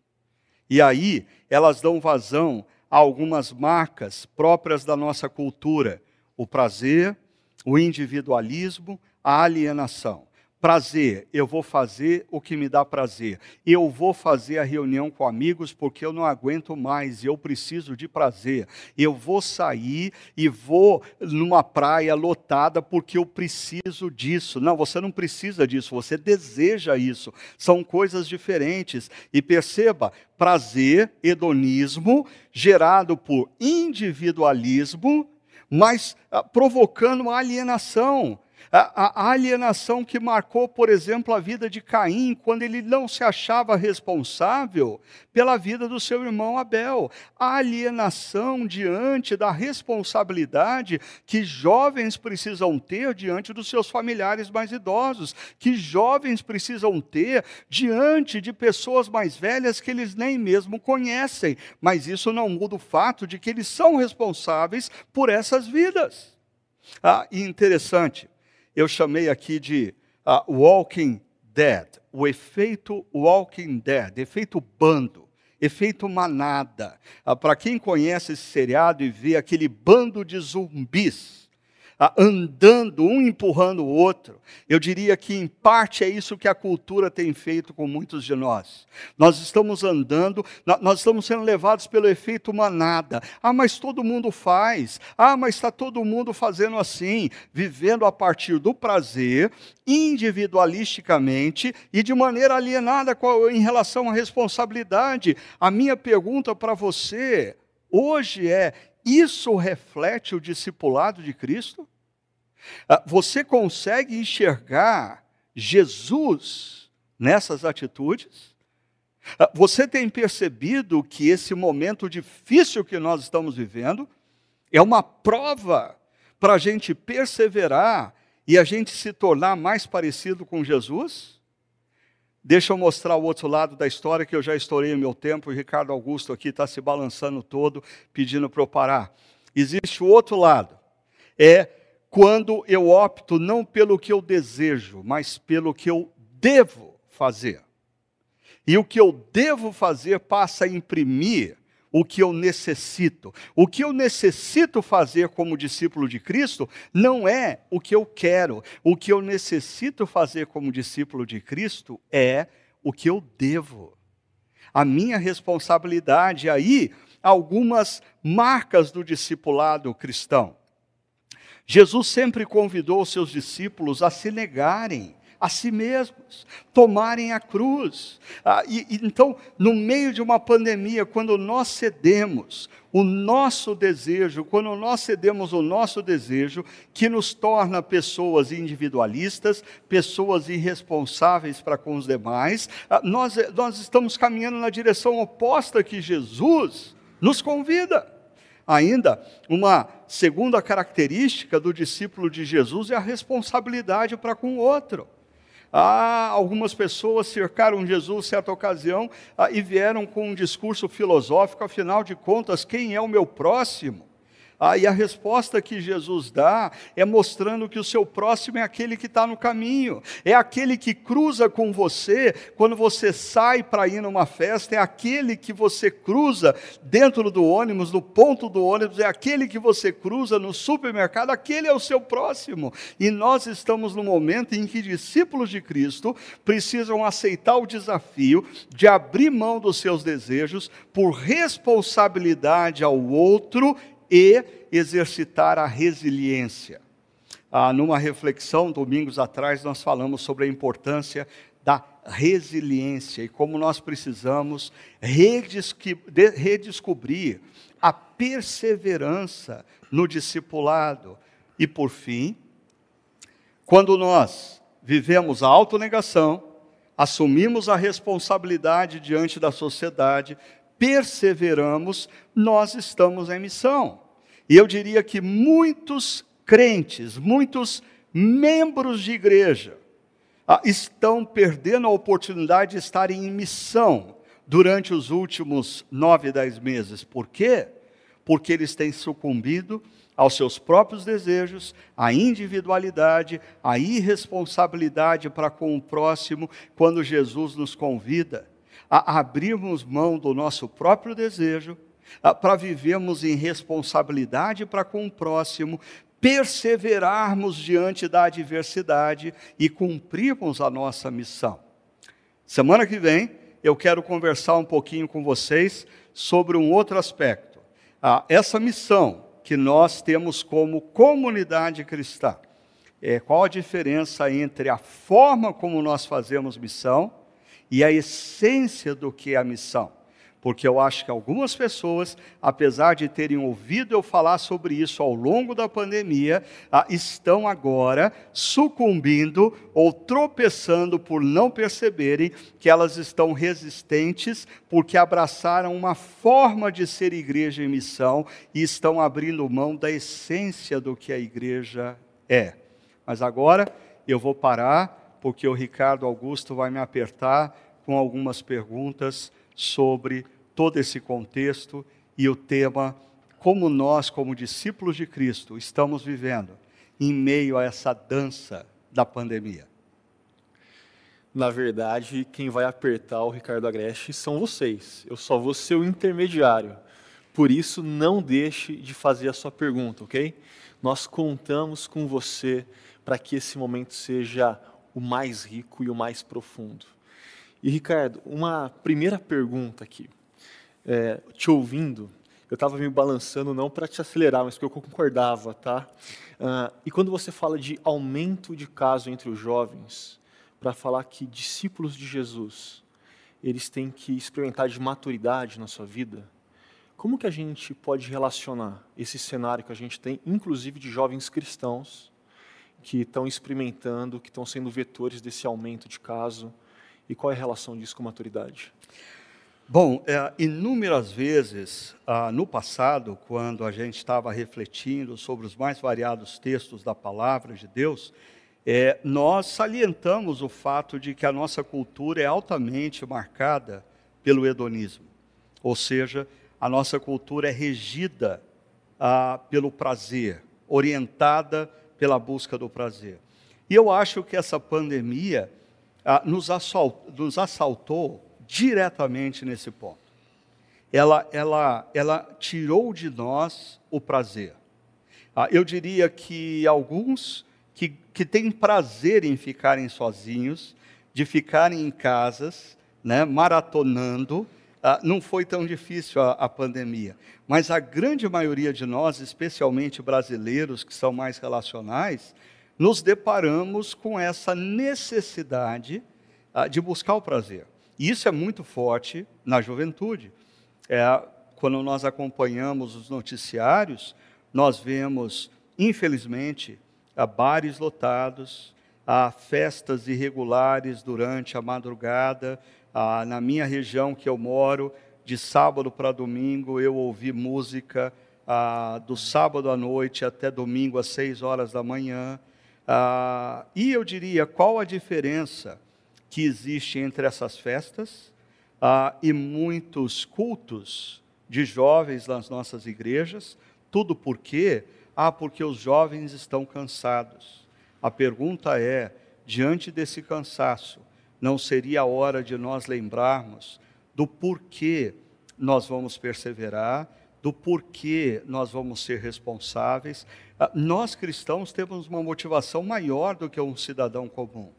E aí elas dão vazão a algumas marcas próprias da nossa cultura: o prazer, o individualismo, a alienação. Prazer, eu vou fazer o que me dá prazer. Eu vou fazer a reunião com amigos porque eu não aguento mais, eu preciso de prazer. Eu vou sair e vou numa praia lotada porque eu preciso disso. Não, você não precisa disso, você deseja isso. São coisas diferentes. E perceba, prazer, hedonismo, gerado por individualismo, mas ah, provocando alienação A, alienação que marcou, por exemplo, a vida de Caim, quando ele não se achava responsável pela vida do seu irmão Abel. A alienação diante da responsabilidade que jovens precisam ter diante dos seus familiares mais idosos, que jovens precisam ter diante de pessoas mais velhas que eles nem mesmo conhecem. Mas isso não muda o fato de que eles são responsáveis por essas vidas. Ah, e interessante, eu chamei aqui de uh, Walking Dead, o efeito Walking Dead, efeito bando, efeito manada. Uh, Para quem conhece esse seriado e vê aquele bando de zumbis, andando, um empurrando o outro. Eu diria que, em parte, é isso que a cultura tem feito com muitos de nós. Nós estamos andando, nós estamos sendo levados pelo efeito manada. Ah, mas todo mundo faz. Ah, mas está todo mundo fazendo assim, vivendo a partir do prazer, individualisticamente e de maneira alienada em relação à responsabilidade. A minha pergunta para você hoje é: isso reflete o discipulado de Cristo? Ah, você consegue enxergar Jesus nessas atitudes? Ah, você tem percebido que esse momento difícil que nós estamos vivendo é uma prova para a gente perseverar e a gente se tornar mais parecido com Jesus? Deixa eu mostrar o outro lado da história que eu já estourei o meu tempo o Ricardo Augusto aqui está se balançando todo, pedindo para eu parar. Existe o outro lado. É quando eu opto não pelo que eu desejo, mas pelo que eu devo fazer. E o que eu devo fazer passa a imprimir o que eu necessito. O que eu necessito fazer como discípulo de Cristo não é o que eu quero. O que eu necessito fazer como discípulo de Cristo é o que eu devo. A minha responsabilidade aí, algumas marcas do discipulado cristão. Jesus sempre convidou os seus discípulos a se negarem a si mesmos, tomarem a cruz. Ah, e, e, então, no meio de uma pandemia, quando nós cedemos o nosso desejo, quando nós cedemos o nosso desejo, que nos torna pessoas individualistas, pessoas irresponsáveis para com os demais, ah, nós, nós estamos caminhando na direção oposta que Jesus nos convida. Ainda, uma segunda característica do discípulo de Jesus é a responsabilidade para com o outro. Ah, algumas pessoas cercaram Jesus certa ocasião ah, e vieram com um discurso filosófico, afinal de contas, quem é o meu próximo? Ah, e a resposta que Jesus dá é mostrando que o seu próximo é aquele que está no caminho, é aquele que cruza com você quando você sai para ir numa festa, é aquele que você cruza dentro do ônibus, no ponto do ônibus, é aquele que você cruza no supermercado, aquele é o seu próximo. E nós estamos no momento em que discípulos de Cristo precisam aceitar o desafio de abrir mão dos seus desejos por responsabilidade ao outro e exercitar a resiliência. Ah, numa reflexão, domingos atrás, nós falamos sobre a importância da resiliência e como nós precisamos redescobrir a perseverança no discipulado. E, por fim, quando nós vivemos a autonegação, assumimos a responsabilidade diante da sociedade, perseveramos, nós estamos em missão. E eu diria que muitos crentes, muitos membros de igreja, ah, estão perdendo a oportunidade de estarem em missão durante os últimos nove, dez meses. Por quê? Porque eles têm sucumbido aos seus próprios desejos, à individualidade, à irresponsabilidade para com o próximo, quando Jesus nos convida a abrirmos mão do nosso próprio desejo, para vivermos em responsabilidade para com o próximo, perseverarmos diante da adversidade e cumprirmos a nossa missão. Semana que vem eu quero conversar um pouquinho com vocês sobre um outro aspecto. Ah, essa missão que nós temos como comunidade cristã. É, qual a diferença entre a forma como nós fazemos missão e a essência do que é a missão. Porque eu acho que algumas pessoas, apesar de terem ouvido eu falar sobre isso ao longo da pandemia, ah, estão agora sucumbindo ou tropeçando por não perceberem que elas estão resistentes porque abraçaram uma forma de ser igreja em missão e estão abrindo mão da essência do que a igreja é. Mas agora eu vou parar, porque o Ricardo Augusto vai me apertar com algumas perguntas sobre todo esse contexto e o tema como nós, como discípulos de Cristo, estamos vivendo em meio a essa dança da pandemia. Na verdade, quem vai apertar o Ricardo Agreste são vocês. Eu só vou ser o intermediário. Por isso, não deixe de fazer a sua pergunta, ok? Nós contamos com você para que esse momento seja o mais rico e o mais profundo. E Ricardo, uma primeira pergunta aqui. É, te ouvindo, eu estava me balançando não para te acelerar, mas porque eu concordava, tá? Uh, e quando você fala de aumento de caso entre os jovens, para falar que discípulos de Jesus, eles têm que experimentar de maturidade na sua vida, como que a gente pode relacionar esse cenário que a gente tem, inclusive de jovens cristãos, que estão experimentando, que estão sendo vetores desse aumento de caso, e qual é a relação disso com maturidade? Bom, é, inúmeras vezes ah, no passado, quando a gente estava refletindo sobre os mais variados textos da palavra de Deus, é, nós salientamos o fato de que a nossa cultura é altamente marcada pelo hedonismo, ou seja, a nossa cultura é regida ah, pelo prazer, orientada pela busca do prazer. E eu acho que essa pandemia ah, nos, assaltou, nos assaltou diretamente nesse ponto. Ela, ela, ela tirou de nós o prazer. Ah, eu diria que alguns que, que têm prazer em ficarem sozinhos, de ficarem em casas, né, maratonando, ah, não foi tão difícil a, a, pandemia. Mas a grande maioria de nós, especialmente brasileiros que são mais relacionais, nos deparamos com essa necessidade ah, de buscar o prazer. E isso é muito forte na juventude. É, quando nós acompanhamos os noticiários, nós vemos, infelizmente, a bares lotados, a festas irregulares durante a madrugada. Ah, na minha região que eu moro, de sábado para domingo, eu ouvi música ah, do sábado à noite até domingo às seis horas da manhã. Ah, e eu diria, qual a diferença que existe entre essas festas ah, e muitos cultos de jovens nas nossas igrejas? Tudo por quê? Ah, porque os jovens estão cansados. A pergunta é: diante desse cansaço, não seria a hora de nós lembrarmos do porquê nós vamos perseverar, do porquê nós vamos ser responsáveis. Ah, nós cristãos temos uma motivação maior do que um cidadão comum.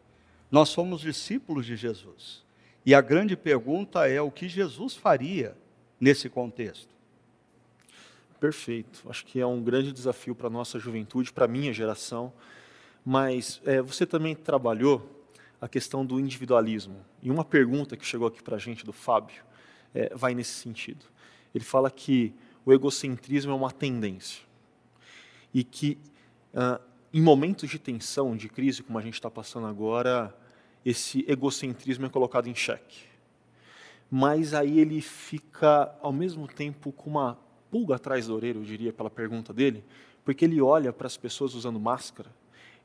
Nós somos discípulos de Jesus. E a grande pergunta é o que Jesus faria nesse contexto. Perfeito. Acho que é um grande desafio para a nossa juventude, para a minha geração. Mas é, você também trabalhou a questão do individualismo. E uma pergunta que chegou aqui para a gente do Fábio é, vai nesse sentido. Ele fala que o egocentrismo é uma tendência e que ah, em momentos de tensão, de crise, como a gente está passando agora, esse egocentrismo é colocado em xeque. Mas aí ele fica, ao mesmo tempo, com uma pulga atrás da orelha, eu diria, pela pergunta dele, porque ele olha para as pessoas usando máscara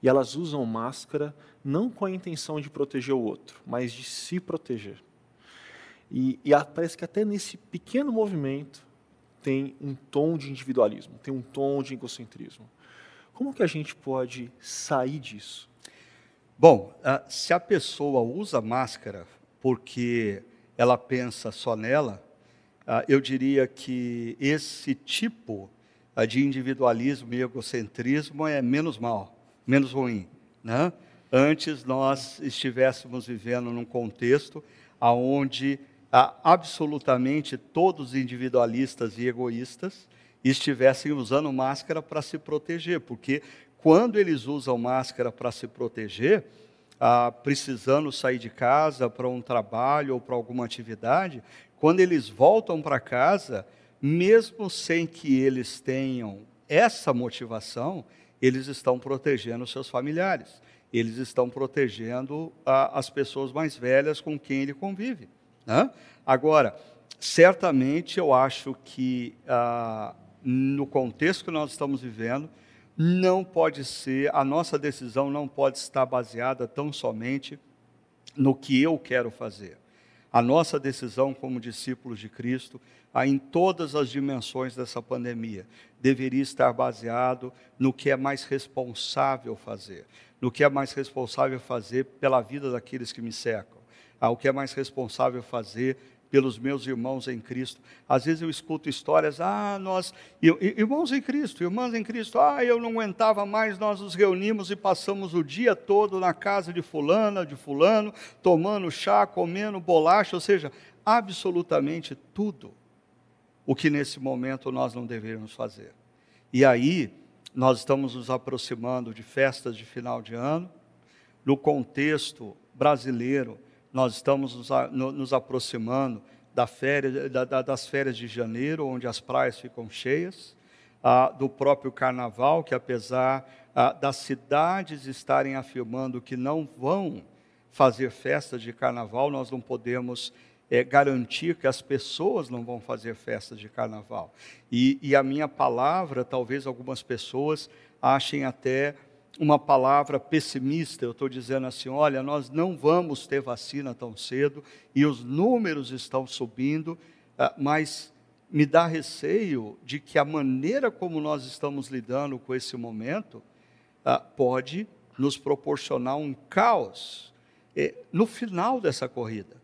e elas usam máscara não com a intenção de proteger o outro, mas de se proteger. E, e parece que até nesse pequeno movimento tem um tom de individualismo, tem um tom de egocentrismo. Como que a gente pode sair disso? Bom, se a pessoa usa máscara porque ela pensa só nela, eu diria que esse tipo de individualismo e egocentrismo é menos mal, menos ruim. Né? Antes nós estivéssemos vivendo num contexto onde absolutamente todos individualistas e egoístas estivessem usando máscara para se proteger, porque quando eles usam máscara para se proteger, ah, precisando sair de casa para um trabalho ou para alguma atividade, quando eles voltam para casa, mesmo sem que eles tenham essa motivação, eles estão protegendo seus familiares, eles estão protegendo a, as pessoas mais velhas com quem ele convive. Né? Agora, certamente eu acho que ah, no contexto que nós estamos vivendo, não pode ser, a nossa decisão não pode estar baseada tão somente no que eu quero fazer. A nossa decisão como discípulos de Cristo, em todas as dimensões dessa pandemia, deveria estar baseado no que é mais responsável fazer, no que é mais responsável fazer pela vida daqueles que me cercam, o que é mais responsável fazer pelos meus irmãos em Cristo. Às vezes eu escuto histórias, ah, nós, irmãos em Cristo, irmãs em Cristo, ah, eu não aguentava mais, nós nos reunimos e passamos o dia todo na casa de fulana, de fulano, tomando chá, comendo bolacha, ou seja, absolutamente tudo o que nesse momento nós não deveríamos fazer. E aí, nós estamos nos aproximando de festas de final de ano, no contexto brasileiro, nós estamos nos, nos aproximando da férias, da, da, das férias de janeiro, onde as praias ficam cheias, ah, do próprio carnaval, que apesar ah, das cidades estarem afirmando que não vão fazer festas de carnaval, nós não podemos é, garantir que as pessoas não vão fazer festas de carnaval. E, e a minha palavra, talvez algumas pessoas achem até uma palavra pessimista, eu estou dizendo assim: olha, nós não vamos ter vacina tão cedo e os números estão subindo, ah, mas me dá receio de que a maneira como nós estamos lidando com esse momento ah, pode nos proporcionar um caos eh, no final dessa corrida,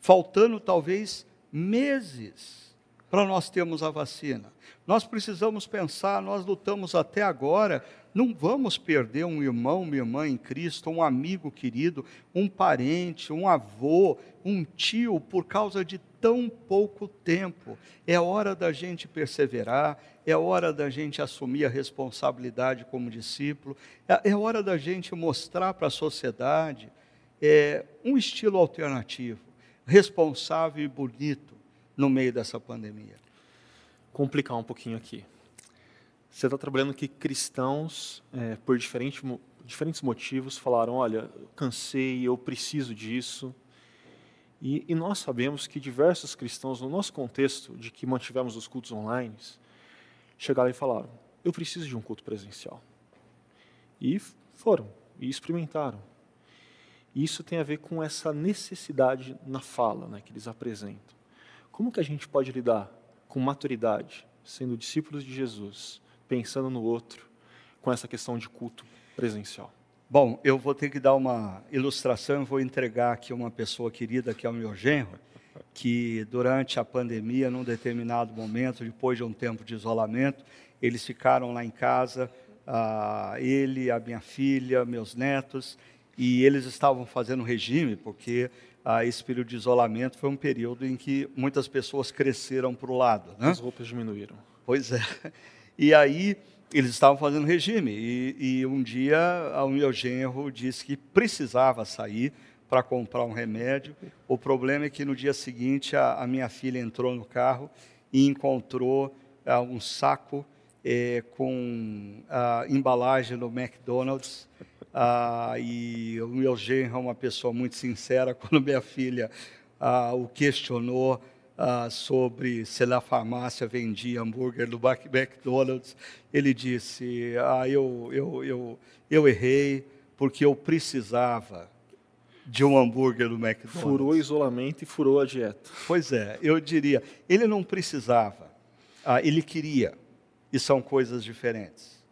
faltando talvez meses para nós termos a vacina. Nós precisamos pensar, nós lutamos até agora não vamos perder um irmão, uma irmã em Cristo, um amigo querido, um parente, um avô, um tio, por causa de tão pouco tempo. É hora da gente perseverar, é hora da gente assumir a responsabilidade como discípulo, é, é hora da gente mostrar para a sociedade é, um estilo alternativo, responsável e bonito no meio dessa pandemia. Complicar um pouquinho aqui. Você está trabalhando que cristãos, é, por diferente, diferentes motivos, falaram: olha, cansei, eu preciso disso. E, e, nós sabemos que diversos cristãos, no nosso contexto de que mantivemos os cultos online, chegaram e falaram: eu preciso de um culto presencial. E foram, e experimentaram. E isso tem a ver com essa necessidade na fala né, que eles apresentam. Como que a gente pode lidar com maturidade, sendo discípulos de Jesus, pensando no outro, com essa questão de culto presencial? Bom, eu vou ter que dar uma ilustração, vou entregar aqui uma pessoa querida que é o meu genro, que durante a pandemia, num determinado momento, depois de um tempo de isolamento, eles ficaram lá em casa, ah, ele, a minha filha, meus netos, e eles estavam fazendo regime, porque ah, esse período de isolamento foi um período em que muitas pessoas cresceram para o lado. Né? As roupas diminuíram. Pois é. E aí eles estavam fazendo regime. E, e um dia o meu genro disse que precisava sair para comprar um remédio. O problema é que no dia seguinte a, a minha filha entrou no carro e encontrou uh, um saco eh, com a embalagem do McDonald's. Uh, e o meu genro é uma pessoa muito sincera. Quando minha filha uh, o questionou, ah, sobre se na farmácia vendia hambúrguer do McDonald's, ele disse: Ah, eu, eu, eu, eu errei porque eu precisava de um hambúrguer do McDonald's. Furou o isolamento e furou a dieta. Pois é, eu diria, ele não precisava, ah, ele queria, e são coisas diferentes.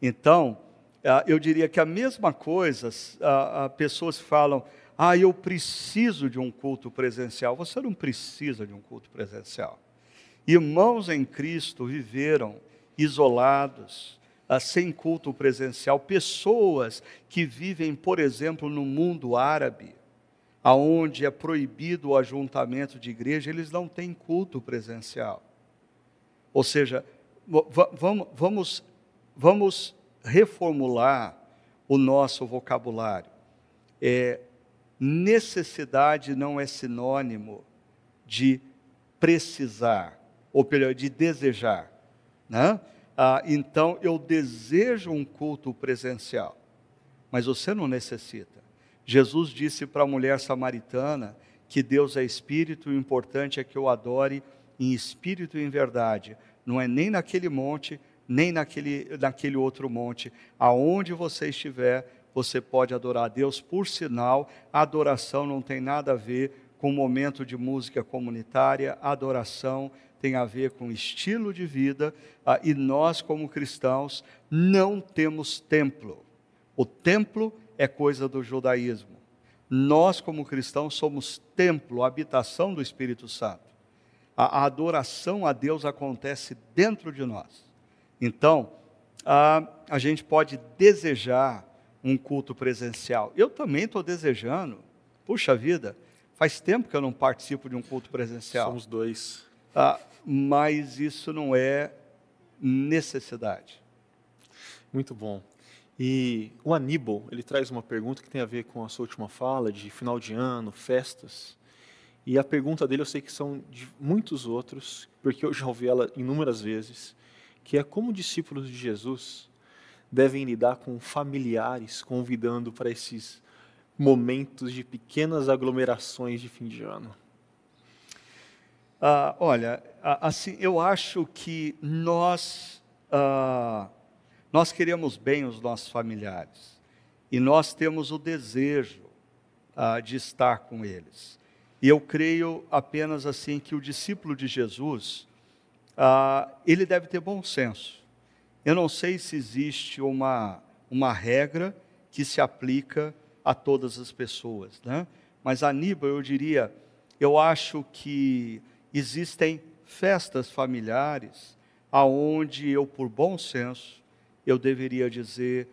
Então, ah, eu diria que a mesma coisa, ah, pessoas falam, ah, eu preciso de um culto presencial. Você não precisa de um culto presencial. Irmãos em Cristo viveram isolados, ah, sem culto presencial. Pessoas que vivem, por exemplo, no mundo árabe, aonde é proibido o ajuntamento de igreja, eles não têm culto presencial. Ou seja, vamos, vamos, vamos reformular o nosso vocabulário. É, necessidade não é sinônimo de precisar, ou melhor, de desejar. Né? Ah, então, eu desejo um culto presencial, mas você não necessita. Jesus disse para a mulher samaritana que Deus é espírito e o importante é que eu adore em espírito e em verdade. Não é nem naquele monte, nem naquele, naquele outro monte. Aonde você estiver, você pode adorar a Deus. Por sinal, adoração não tem nada a ver com o momento de música comunitária, adoração tem a ver com estilo de vida, ah, e nós, como cristãos, não temos templo. O templo é coisa do judaísmo. Nós, como cristãos, somos templo, habitação do Espírito Santo. A, adoração a Deus acontece dentro de nós. Então, a, a gente pode desejar um culto presencial. Eu também estou desejando. Puxa vida, faz tempo que eu não participo de um culto presencial. Somos dois. Ah, mas isso não é necessidade. Muito bom. E o Aníbal, ele traz uma pergunta que tem a ver com a sua última fala, de final de ano, festas. E a pergunta dele eu sei que são de muitos outros, porque eu já ouvi ela inúmeras vezes que é como discípulos de Jesus devem lidar com familiares convidando para esses momentos de pequenas aglomerações de fim de ano? Ah, olha, assim, eu acho que nós ah, nós queremos bem os nossos familiares e nós temos o desejo ah, de estar com eles. E eu creio apenas assim que o discípulo de Jesus ah, ele deve ter bom senso. Eu não sei se existe uma, uma regra que se aplica a todas as pessoas, né? mas Aníbal, eu diria, eu acho que existem festas familiares aonde eu, por bom senso, eu deveria dizer,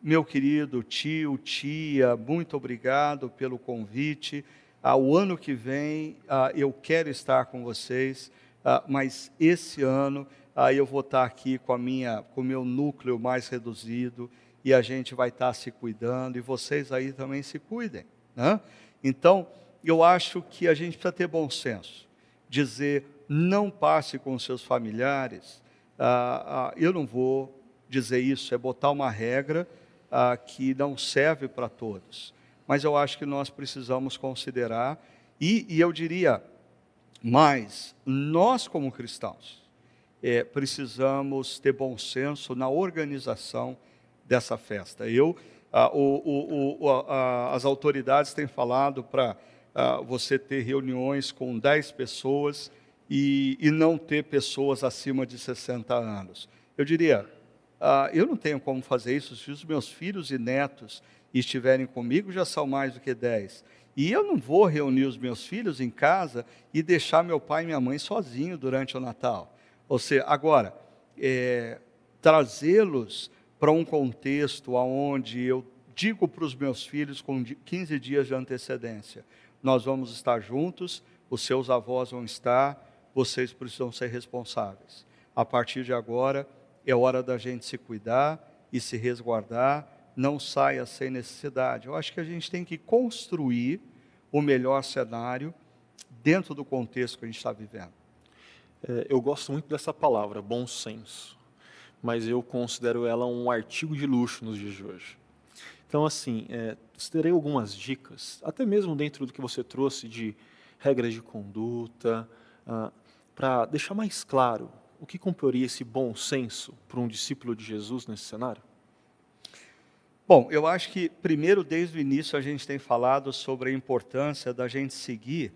meu querido tio, tia, muito obrigado pelo convite. Ao ano que vem ah, eu quero estar com vocês ah, mas esse ano ah, eu vou estar aqui com a minha, com o meu núcleo mais reduzido e a gente vai estar se cuidando e vocês aí também se cuidem, né? Então eu acho que a gente precisa ter bom senso, dizer não passe com seus familiares. Ah, ah eu não vou dizer isso, é botar uma regra ah, que não serve para todos. Mas eu acho que nós precisamos considerar e, e eu diria mas nós, como cristãos, é, precisamos ter bom senso na organização dessa festa. Eu, ah, o, o, o, a, as autoridades têm falado para ah, você ter reuniões com 10 pessoas e, e, não ter pessoas acima de 60 anos. Eu diria, ah, eu não tenho como fazer isso se os meus filhos e netos estiverem comigo, já são mais do que 10. E eu não vou reunir os meus filhos em casa e deixar meu pai e minha mãe sozinhos durante o Natal. Ou seja, agora, é, trazê-los para um contexto onde eu digo para os meus filhos com 15 dias de antecedência: nós vamos estar juntos, os seus avós vão estar, vocês precisam ser responsáveis. A partir de agora, é hora da gente se cuidar e se resguardar não saia sem necessidade. Eu acho que a gente tem que construir o melhor cenário dentro do contexto que a gente está vivendo. É, eu gosto muito dessa palavra, bom senso, mas eu considero ela um artigo de luxo nos dias de hoje. Então, assim, é, terei algumas dicas, até mesmo dentro do que você trouxe de regras de conduta, ah, para deixar mais claro o que compraria esse bom senso para um discípulo de Jesus nesse cenário. Bom, eu acho que, primeiro, desde o início, a gente tem falado sobre a importância da gente seguir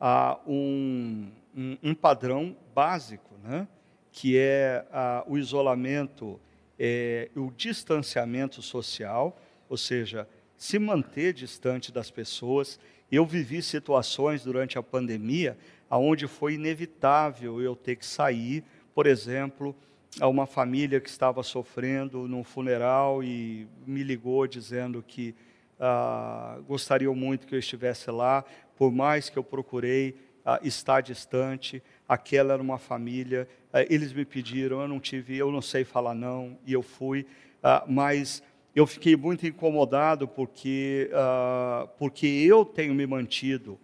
uh, um, um, um, padrão básico, né? que é uh, o isolamento, é, o distanciamento social, ou seja, se manter distante das pessoas. Eu vivi situações durante a pandemia onde foi inevitável eu ter que sair, por exemplo, a uma família que estava sofrendo num funeral e me ligou dizendo que ah, muito que eu estivesse lá, por mais que eu procurei ah, estar distante, aquela era uma família, ah, eles me pediram, eu não tive, eu não sei falar não, e eu fui, ah, mas eu fiquei muito incomodado porque, ah, porque eu tenho me mantido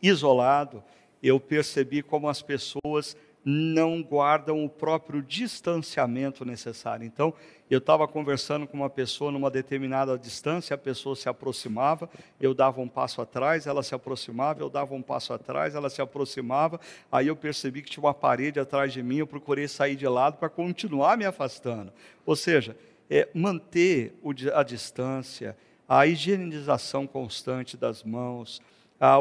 isolado, eu percebi como as pessoas não guardam o próprio distanciamento necessário. Então, eu estava conversando com uma pessoa numa determinada distância, a pessoa se aproximava, eu dava um passo atrás, ela se aproximava, eu dava um passo atrás, ela se aproximava, aí eu percebi que tinha uma parede atrás de mim, eu procurei sair de lado para continuar me afastando. Ou seja, é, manter a distância, a higienização constante das mãos,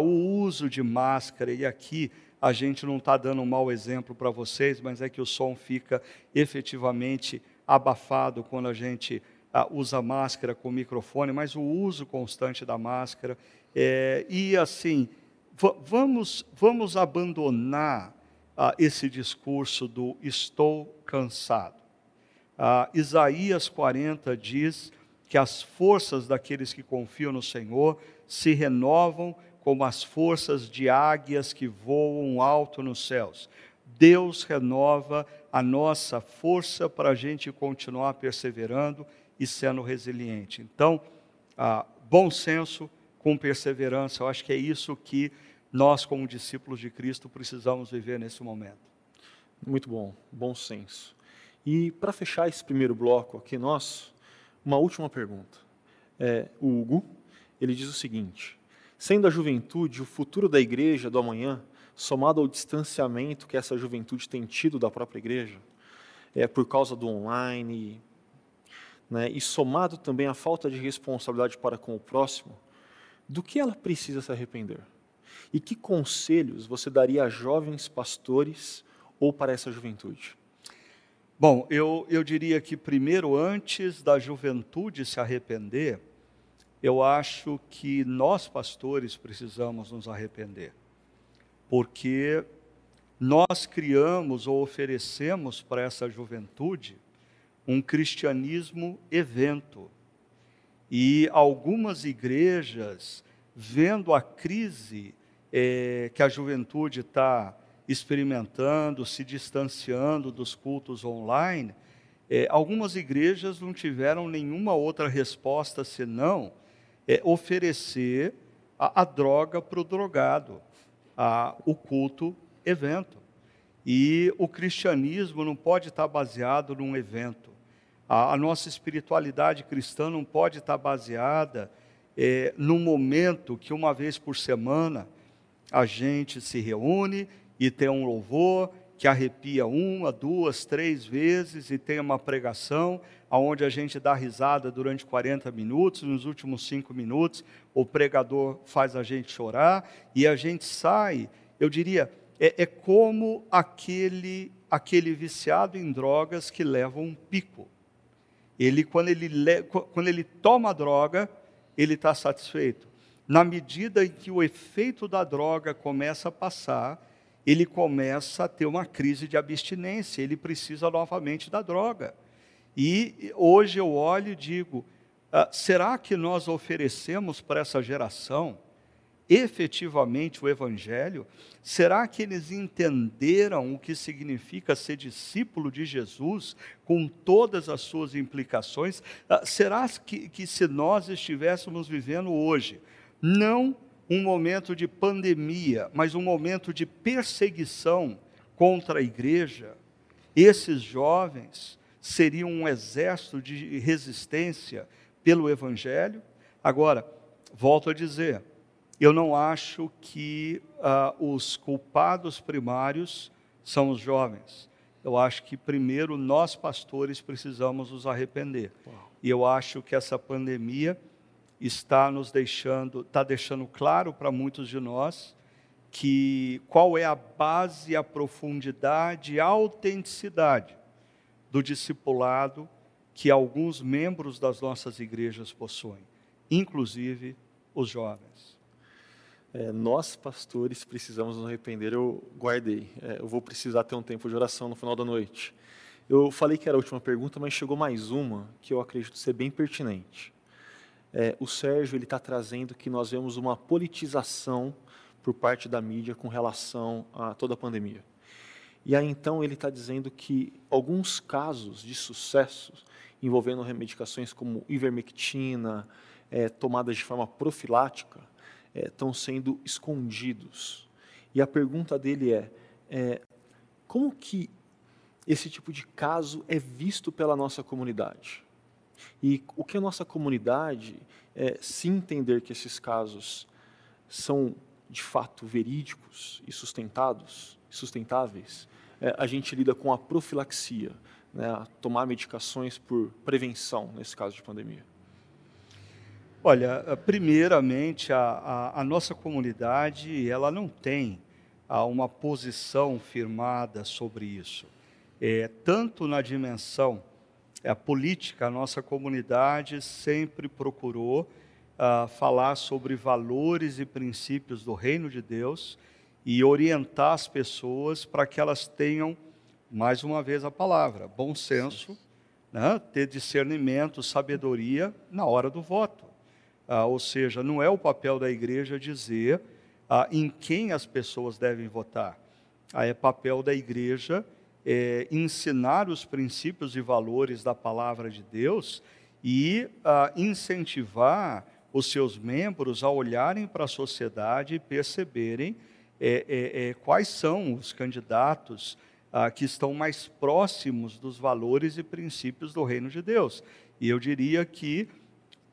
o uso de máscara, e aqui a gente não está dando um mau exemplo para vocês, mas é que o som fica efetivamente abafado quando a gente ah, usa máscara com microfone, mas o uso constante da máscara. É, e assim, vamos, vamos abandonar ah, esse discurso do estou cansado. Ah, Isaías 40 diz que as forças daqueles que confiam no Senhor se renovam como as forças de águias que voam alto nos céus. Deus renova a nossa força para a gente continuar perseverando e sendo resiliente. Então, ah, bom senso com perseverança, eu acho que é isso que nós, como discípulos de Cristo, precisamos viver nesse momento. Muito bom, bom senso. E para fechar esse primeiro bloco aqui nosso, uma última pergunta. É, o Hugo, ele diz o seguinte: Sendo a juventude o futuro da igreja do amanhã, somado ao distanciamento que essa juventude tem tido da própria igreja, é por causa do online, né, e somado também à falta de responsabilidade para com o próximo, do que ela precisa se arrepender? E que conselhos você daria a jovens pastores ou para essa juventude? Bom, eu, eu diria que primeiro, antes da juventude se arrepender, eu acho que nós, pastores, precisamos nos arrepender, porque nós criamos ou oferecemos para essa juventude um cristianismo evento. E algumas igrejas, vendo a crise é, que a juventude está experimentando, se distanciando dos cultos online, é, algumas igrejas não tiveram nenhuma outra resposta senão é oferecer a, a droga para o drogado, a, o culto evento. E o cristianismo não pode estar baseado num evento. A, a nossa espiritualidade cristã não pode estar baseada é, num momento que uma vez por semana a gente se reúne e tem um louvor que arrepia uma, duas, três vezes e tem uma pregação onde a gente dá risada durante 40 minutos, nos últimos cinco minutos o pregador faz a gente chorar e a gente sai, eu diria, é, é como aquele, aquele viciado em drogas que leva um pico. Ele, quando ele, quando ele toma a droga, ele está satisfeito. Na medida em que o efeito da droga começa a passar, ele começa a ter uma crise de abstinência, ele precisa novamente da droga. E hoje eu olho e digo: ah, será que nós oferecemos para essa geração efetivamente o Evangelho? Será que eles entenderam o que significa ser discípulo de Jesus, com todas as suas implicações? Ah, será que, que se nós estivéssemos vivendo hoje, não um momento de pandemia, mas um momento de perseguição contra a igreja, esses jovens seriam um exército de resistência pelo Evangelho. Agora, volto a dizer, eu não acho que uh, os culpados primários são os jovens. Eu acho que primeiro nós pastores precisamos nos arrepender. Uau. E eu acho que essa pandemia está nos deixando, está deixando claro para muitos de nós que qual é a base, a profundidade, a autenticidade do discipulado que alguns membros das nossas igrejas possuem, inclusive os jovens. É, nós, pastores, precisamos nos arrepender. Eu guardei. É, eu vou precisar ter um tempo de oração no final da noite. Eu falei que era a última pergunta, mas chegou mais uma que eu acredito ser bem pertinente é, o Sérgio ele está trazendo que nós vemos uma politização por parte da mídia com relação a toda a pandemia. E aí então ele está dizendo que alguns casos de sucesso envolvendo remedicações como ivermectina, é, tomadas de forma profilática, estão é, sendo escondidos. E a pergunta dele é, é como que esse tipo de caso é visto pela nossa comunidade? E o que a nossa comunidade, é, se entender que esses casos são de fato verídicos e sustentados, sustentáveis, é, a gente lida com a profilaxia, né, a tomar medicações por prevenção nesse caso de pandemia. Olha, primeiramente, a, a, a nossa comunidade ela não tem a, uma posição firmada sobre isso. É, tanto na dimensão é, política, a nossa comunidade sempre procurou uh, falar sobre valores e princípios do reino de Deus e orientar as pessoas para que elas tenham, mais uma vez a palavra, bom senso, né, ter discernimento, sabedoria na hora do voto. Ah, ou seja, não é o papel da igreja dizer ah, em quem as pessoas devem votar. Ah, é papel da igreja é, ensinar os princípios e valores da palavra de Deus e ah, incentivar os seus membros a olharem para a sociedade e perceberem é, é, é quais são os candidatos ah, que estão mais próximos dos valores e princípios do reino de Deus. E eu diria que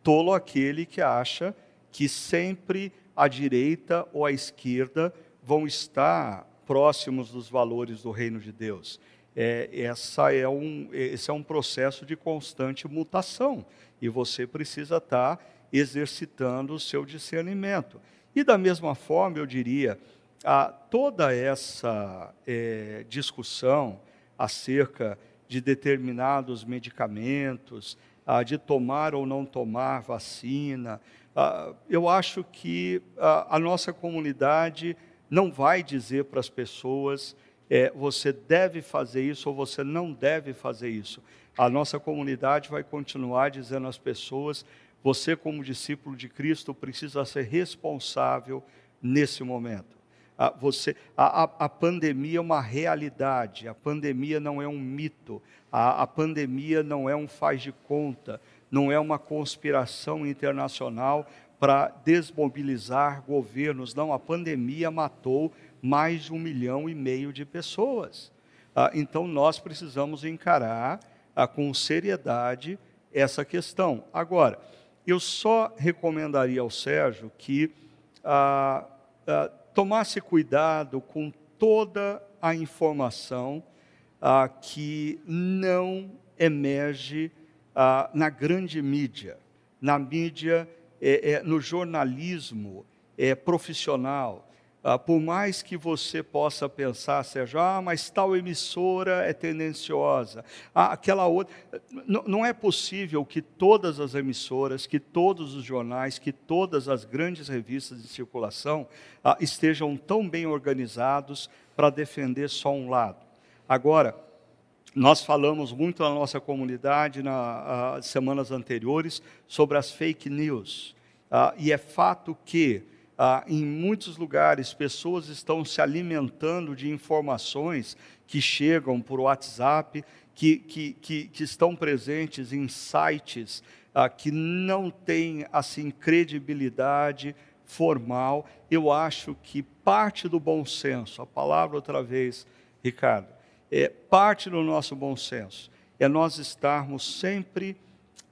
Tolo aquele que acha que sempre a direita ou a esquerda vão estar próximos dos valores do reino de Deus. É, essa é um, esse é um processo de constante mutação e você precisa estar exercitando o seu discernimento. E da mesma forma, eu diria, a, toda essa é, discussão acerca de determinados medicamentos, ah, de tomar ou não tomar vacina. Ah, eu acho que ah, a nossa comunidade não vai dizer para as pessoas é, você deve fazer isso ou você não deve fazer isso. A nossa comunidade vai continuar dizendo às pessoas: você, como discípulo de Cristo, precisa ser responsável nesse momento. Ah, você, a, a, a, pandemia é uma realidade, a pandemia não é um mito, a, a pandemia não é um faz de conta, não é uma conspiração internacional para desmobilizar governos, não, a pandemia matou mais de um milhão e meio de pessoas. Ah, então nós precisamos encarar ah, com seriedade essa questão. Agora, eu só recomendaria ao Sérgio que ah, ah tomasse cuidado com toda a informação ah, que não emerge ah, na grande mídia, na mídia, é, é, no jornalismo é, profissional, ah, por mais que você possa pensar, seja, ah, mas tal emissora é tendenciosa, ah, aquela outra. N não é possível que todas as emissoras, que todos os jornais, que todas as grandes revistas de circulação ah, estejam tão bem organizados para defender só um lado. Agora, nós falamos muito na nossa comunidade nas semanas anteriores sobre as fake news. Ah, e é fato que ah, em muitos lugares, pessoas estão se alimentando de informações que chegam por WhatsApp, que, que, que, que estão presentes em sites ah, que não têm assim credibilidade formal. Eu acho que parte do bom senso, a palavra outra vez, Ricardo, é parte do nosso bom senso é nós estarmos sempre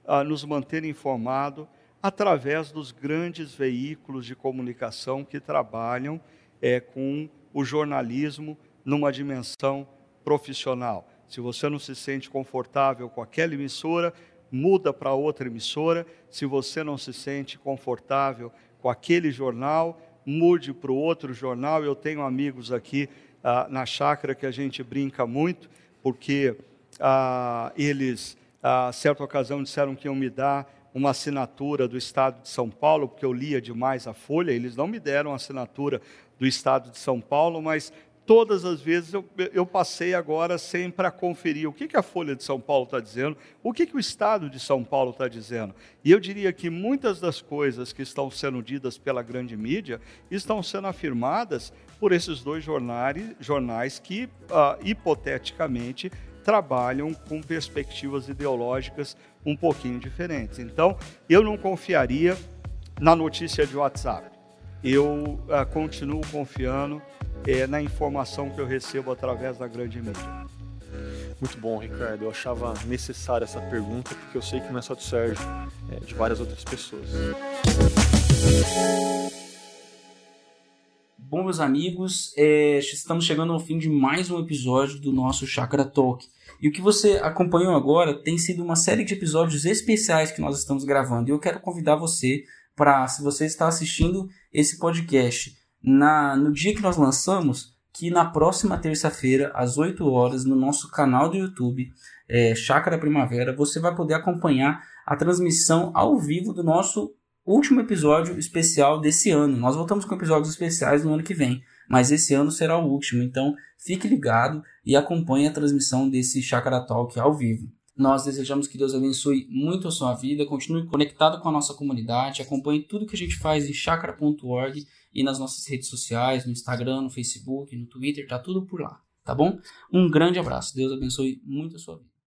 a ah, nos manter informados através dos grandes veículos de comunicação que trabalham é, com o jornalismo numa dimensão profissional. Se você não se sente confortável com aquela emissora, muda para outra emissora. Se você não se sente confortável com aquele jornal, mude para o outro jornal. Eu tenho amigos aqui ah, na chácara que a gente brinca muito, porque ah, eles, a ah, certa ocasião, disseram que iam me dar uma assinatura do Estado de São Paulo, porque eu lia demais a Folha, eles não me deram assinatura do Estado de São Paulo, mas todas as vezes eu, eu passei agora sempre a conferir o que, que a Folha de São Paulo está dizendo, o que, que o Estado de São Paulo está dizendo. E eu diria que muitas das coisas que estão sendo ditas pela grande mídia estão sendo afirmadas por esses dois jornais, jornais que, uh, hipoteticamente, trabalham com perspectivas ideológicas um pouquinho diferentes. Então, eu não confiaria na notícia de WhatsApp. Eu uh, continuo confiando é, na informação que eu recebo através da grande mídia. Muito bom, Ricardo. Eu achava necessária essa pergunta porque eu sei que não é só do Sérgio, é de várias outras pessoas. Bom, meus amigos, é, estamos chegando ao fim de mais um episódio do nosso Chakra Talk. E o que você acompanhou agora tem sido uma série de episódios especiais que nós estamos gravando. E eu quero convidar você para, se você está assistindo esse podcast na, no dia que nós lançamos, que na próxima terça-feira, às 8 horas, no nosso canal do YouTube, é, Chácara Primavera, você vai poder acompanhar a transmissão ao vivo do nosso último episódio especial desse ano. Nós voltamos com episódios especiais no ano que vem, mas esse ano será o último, então fique ligado e acompanhe a transmissão desse Chakra Talk ao vivo. Nós desejamos que Deus abençoe muito a sua vida, continue conectado com a nossa comunidade, acompanhe tudo que a gente faz em chakra.org e nas nossas redes sociais, no Instagram, no Facebook, no Twitter, tá tudo por lá, tá bom? Um grande abraço, Deus abençoe muito a sua vida.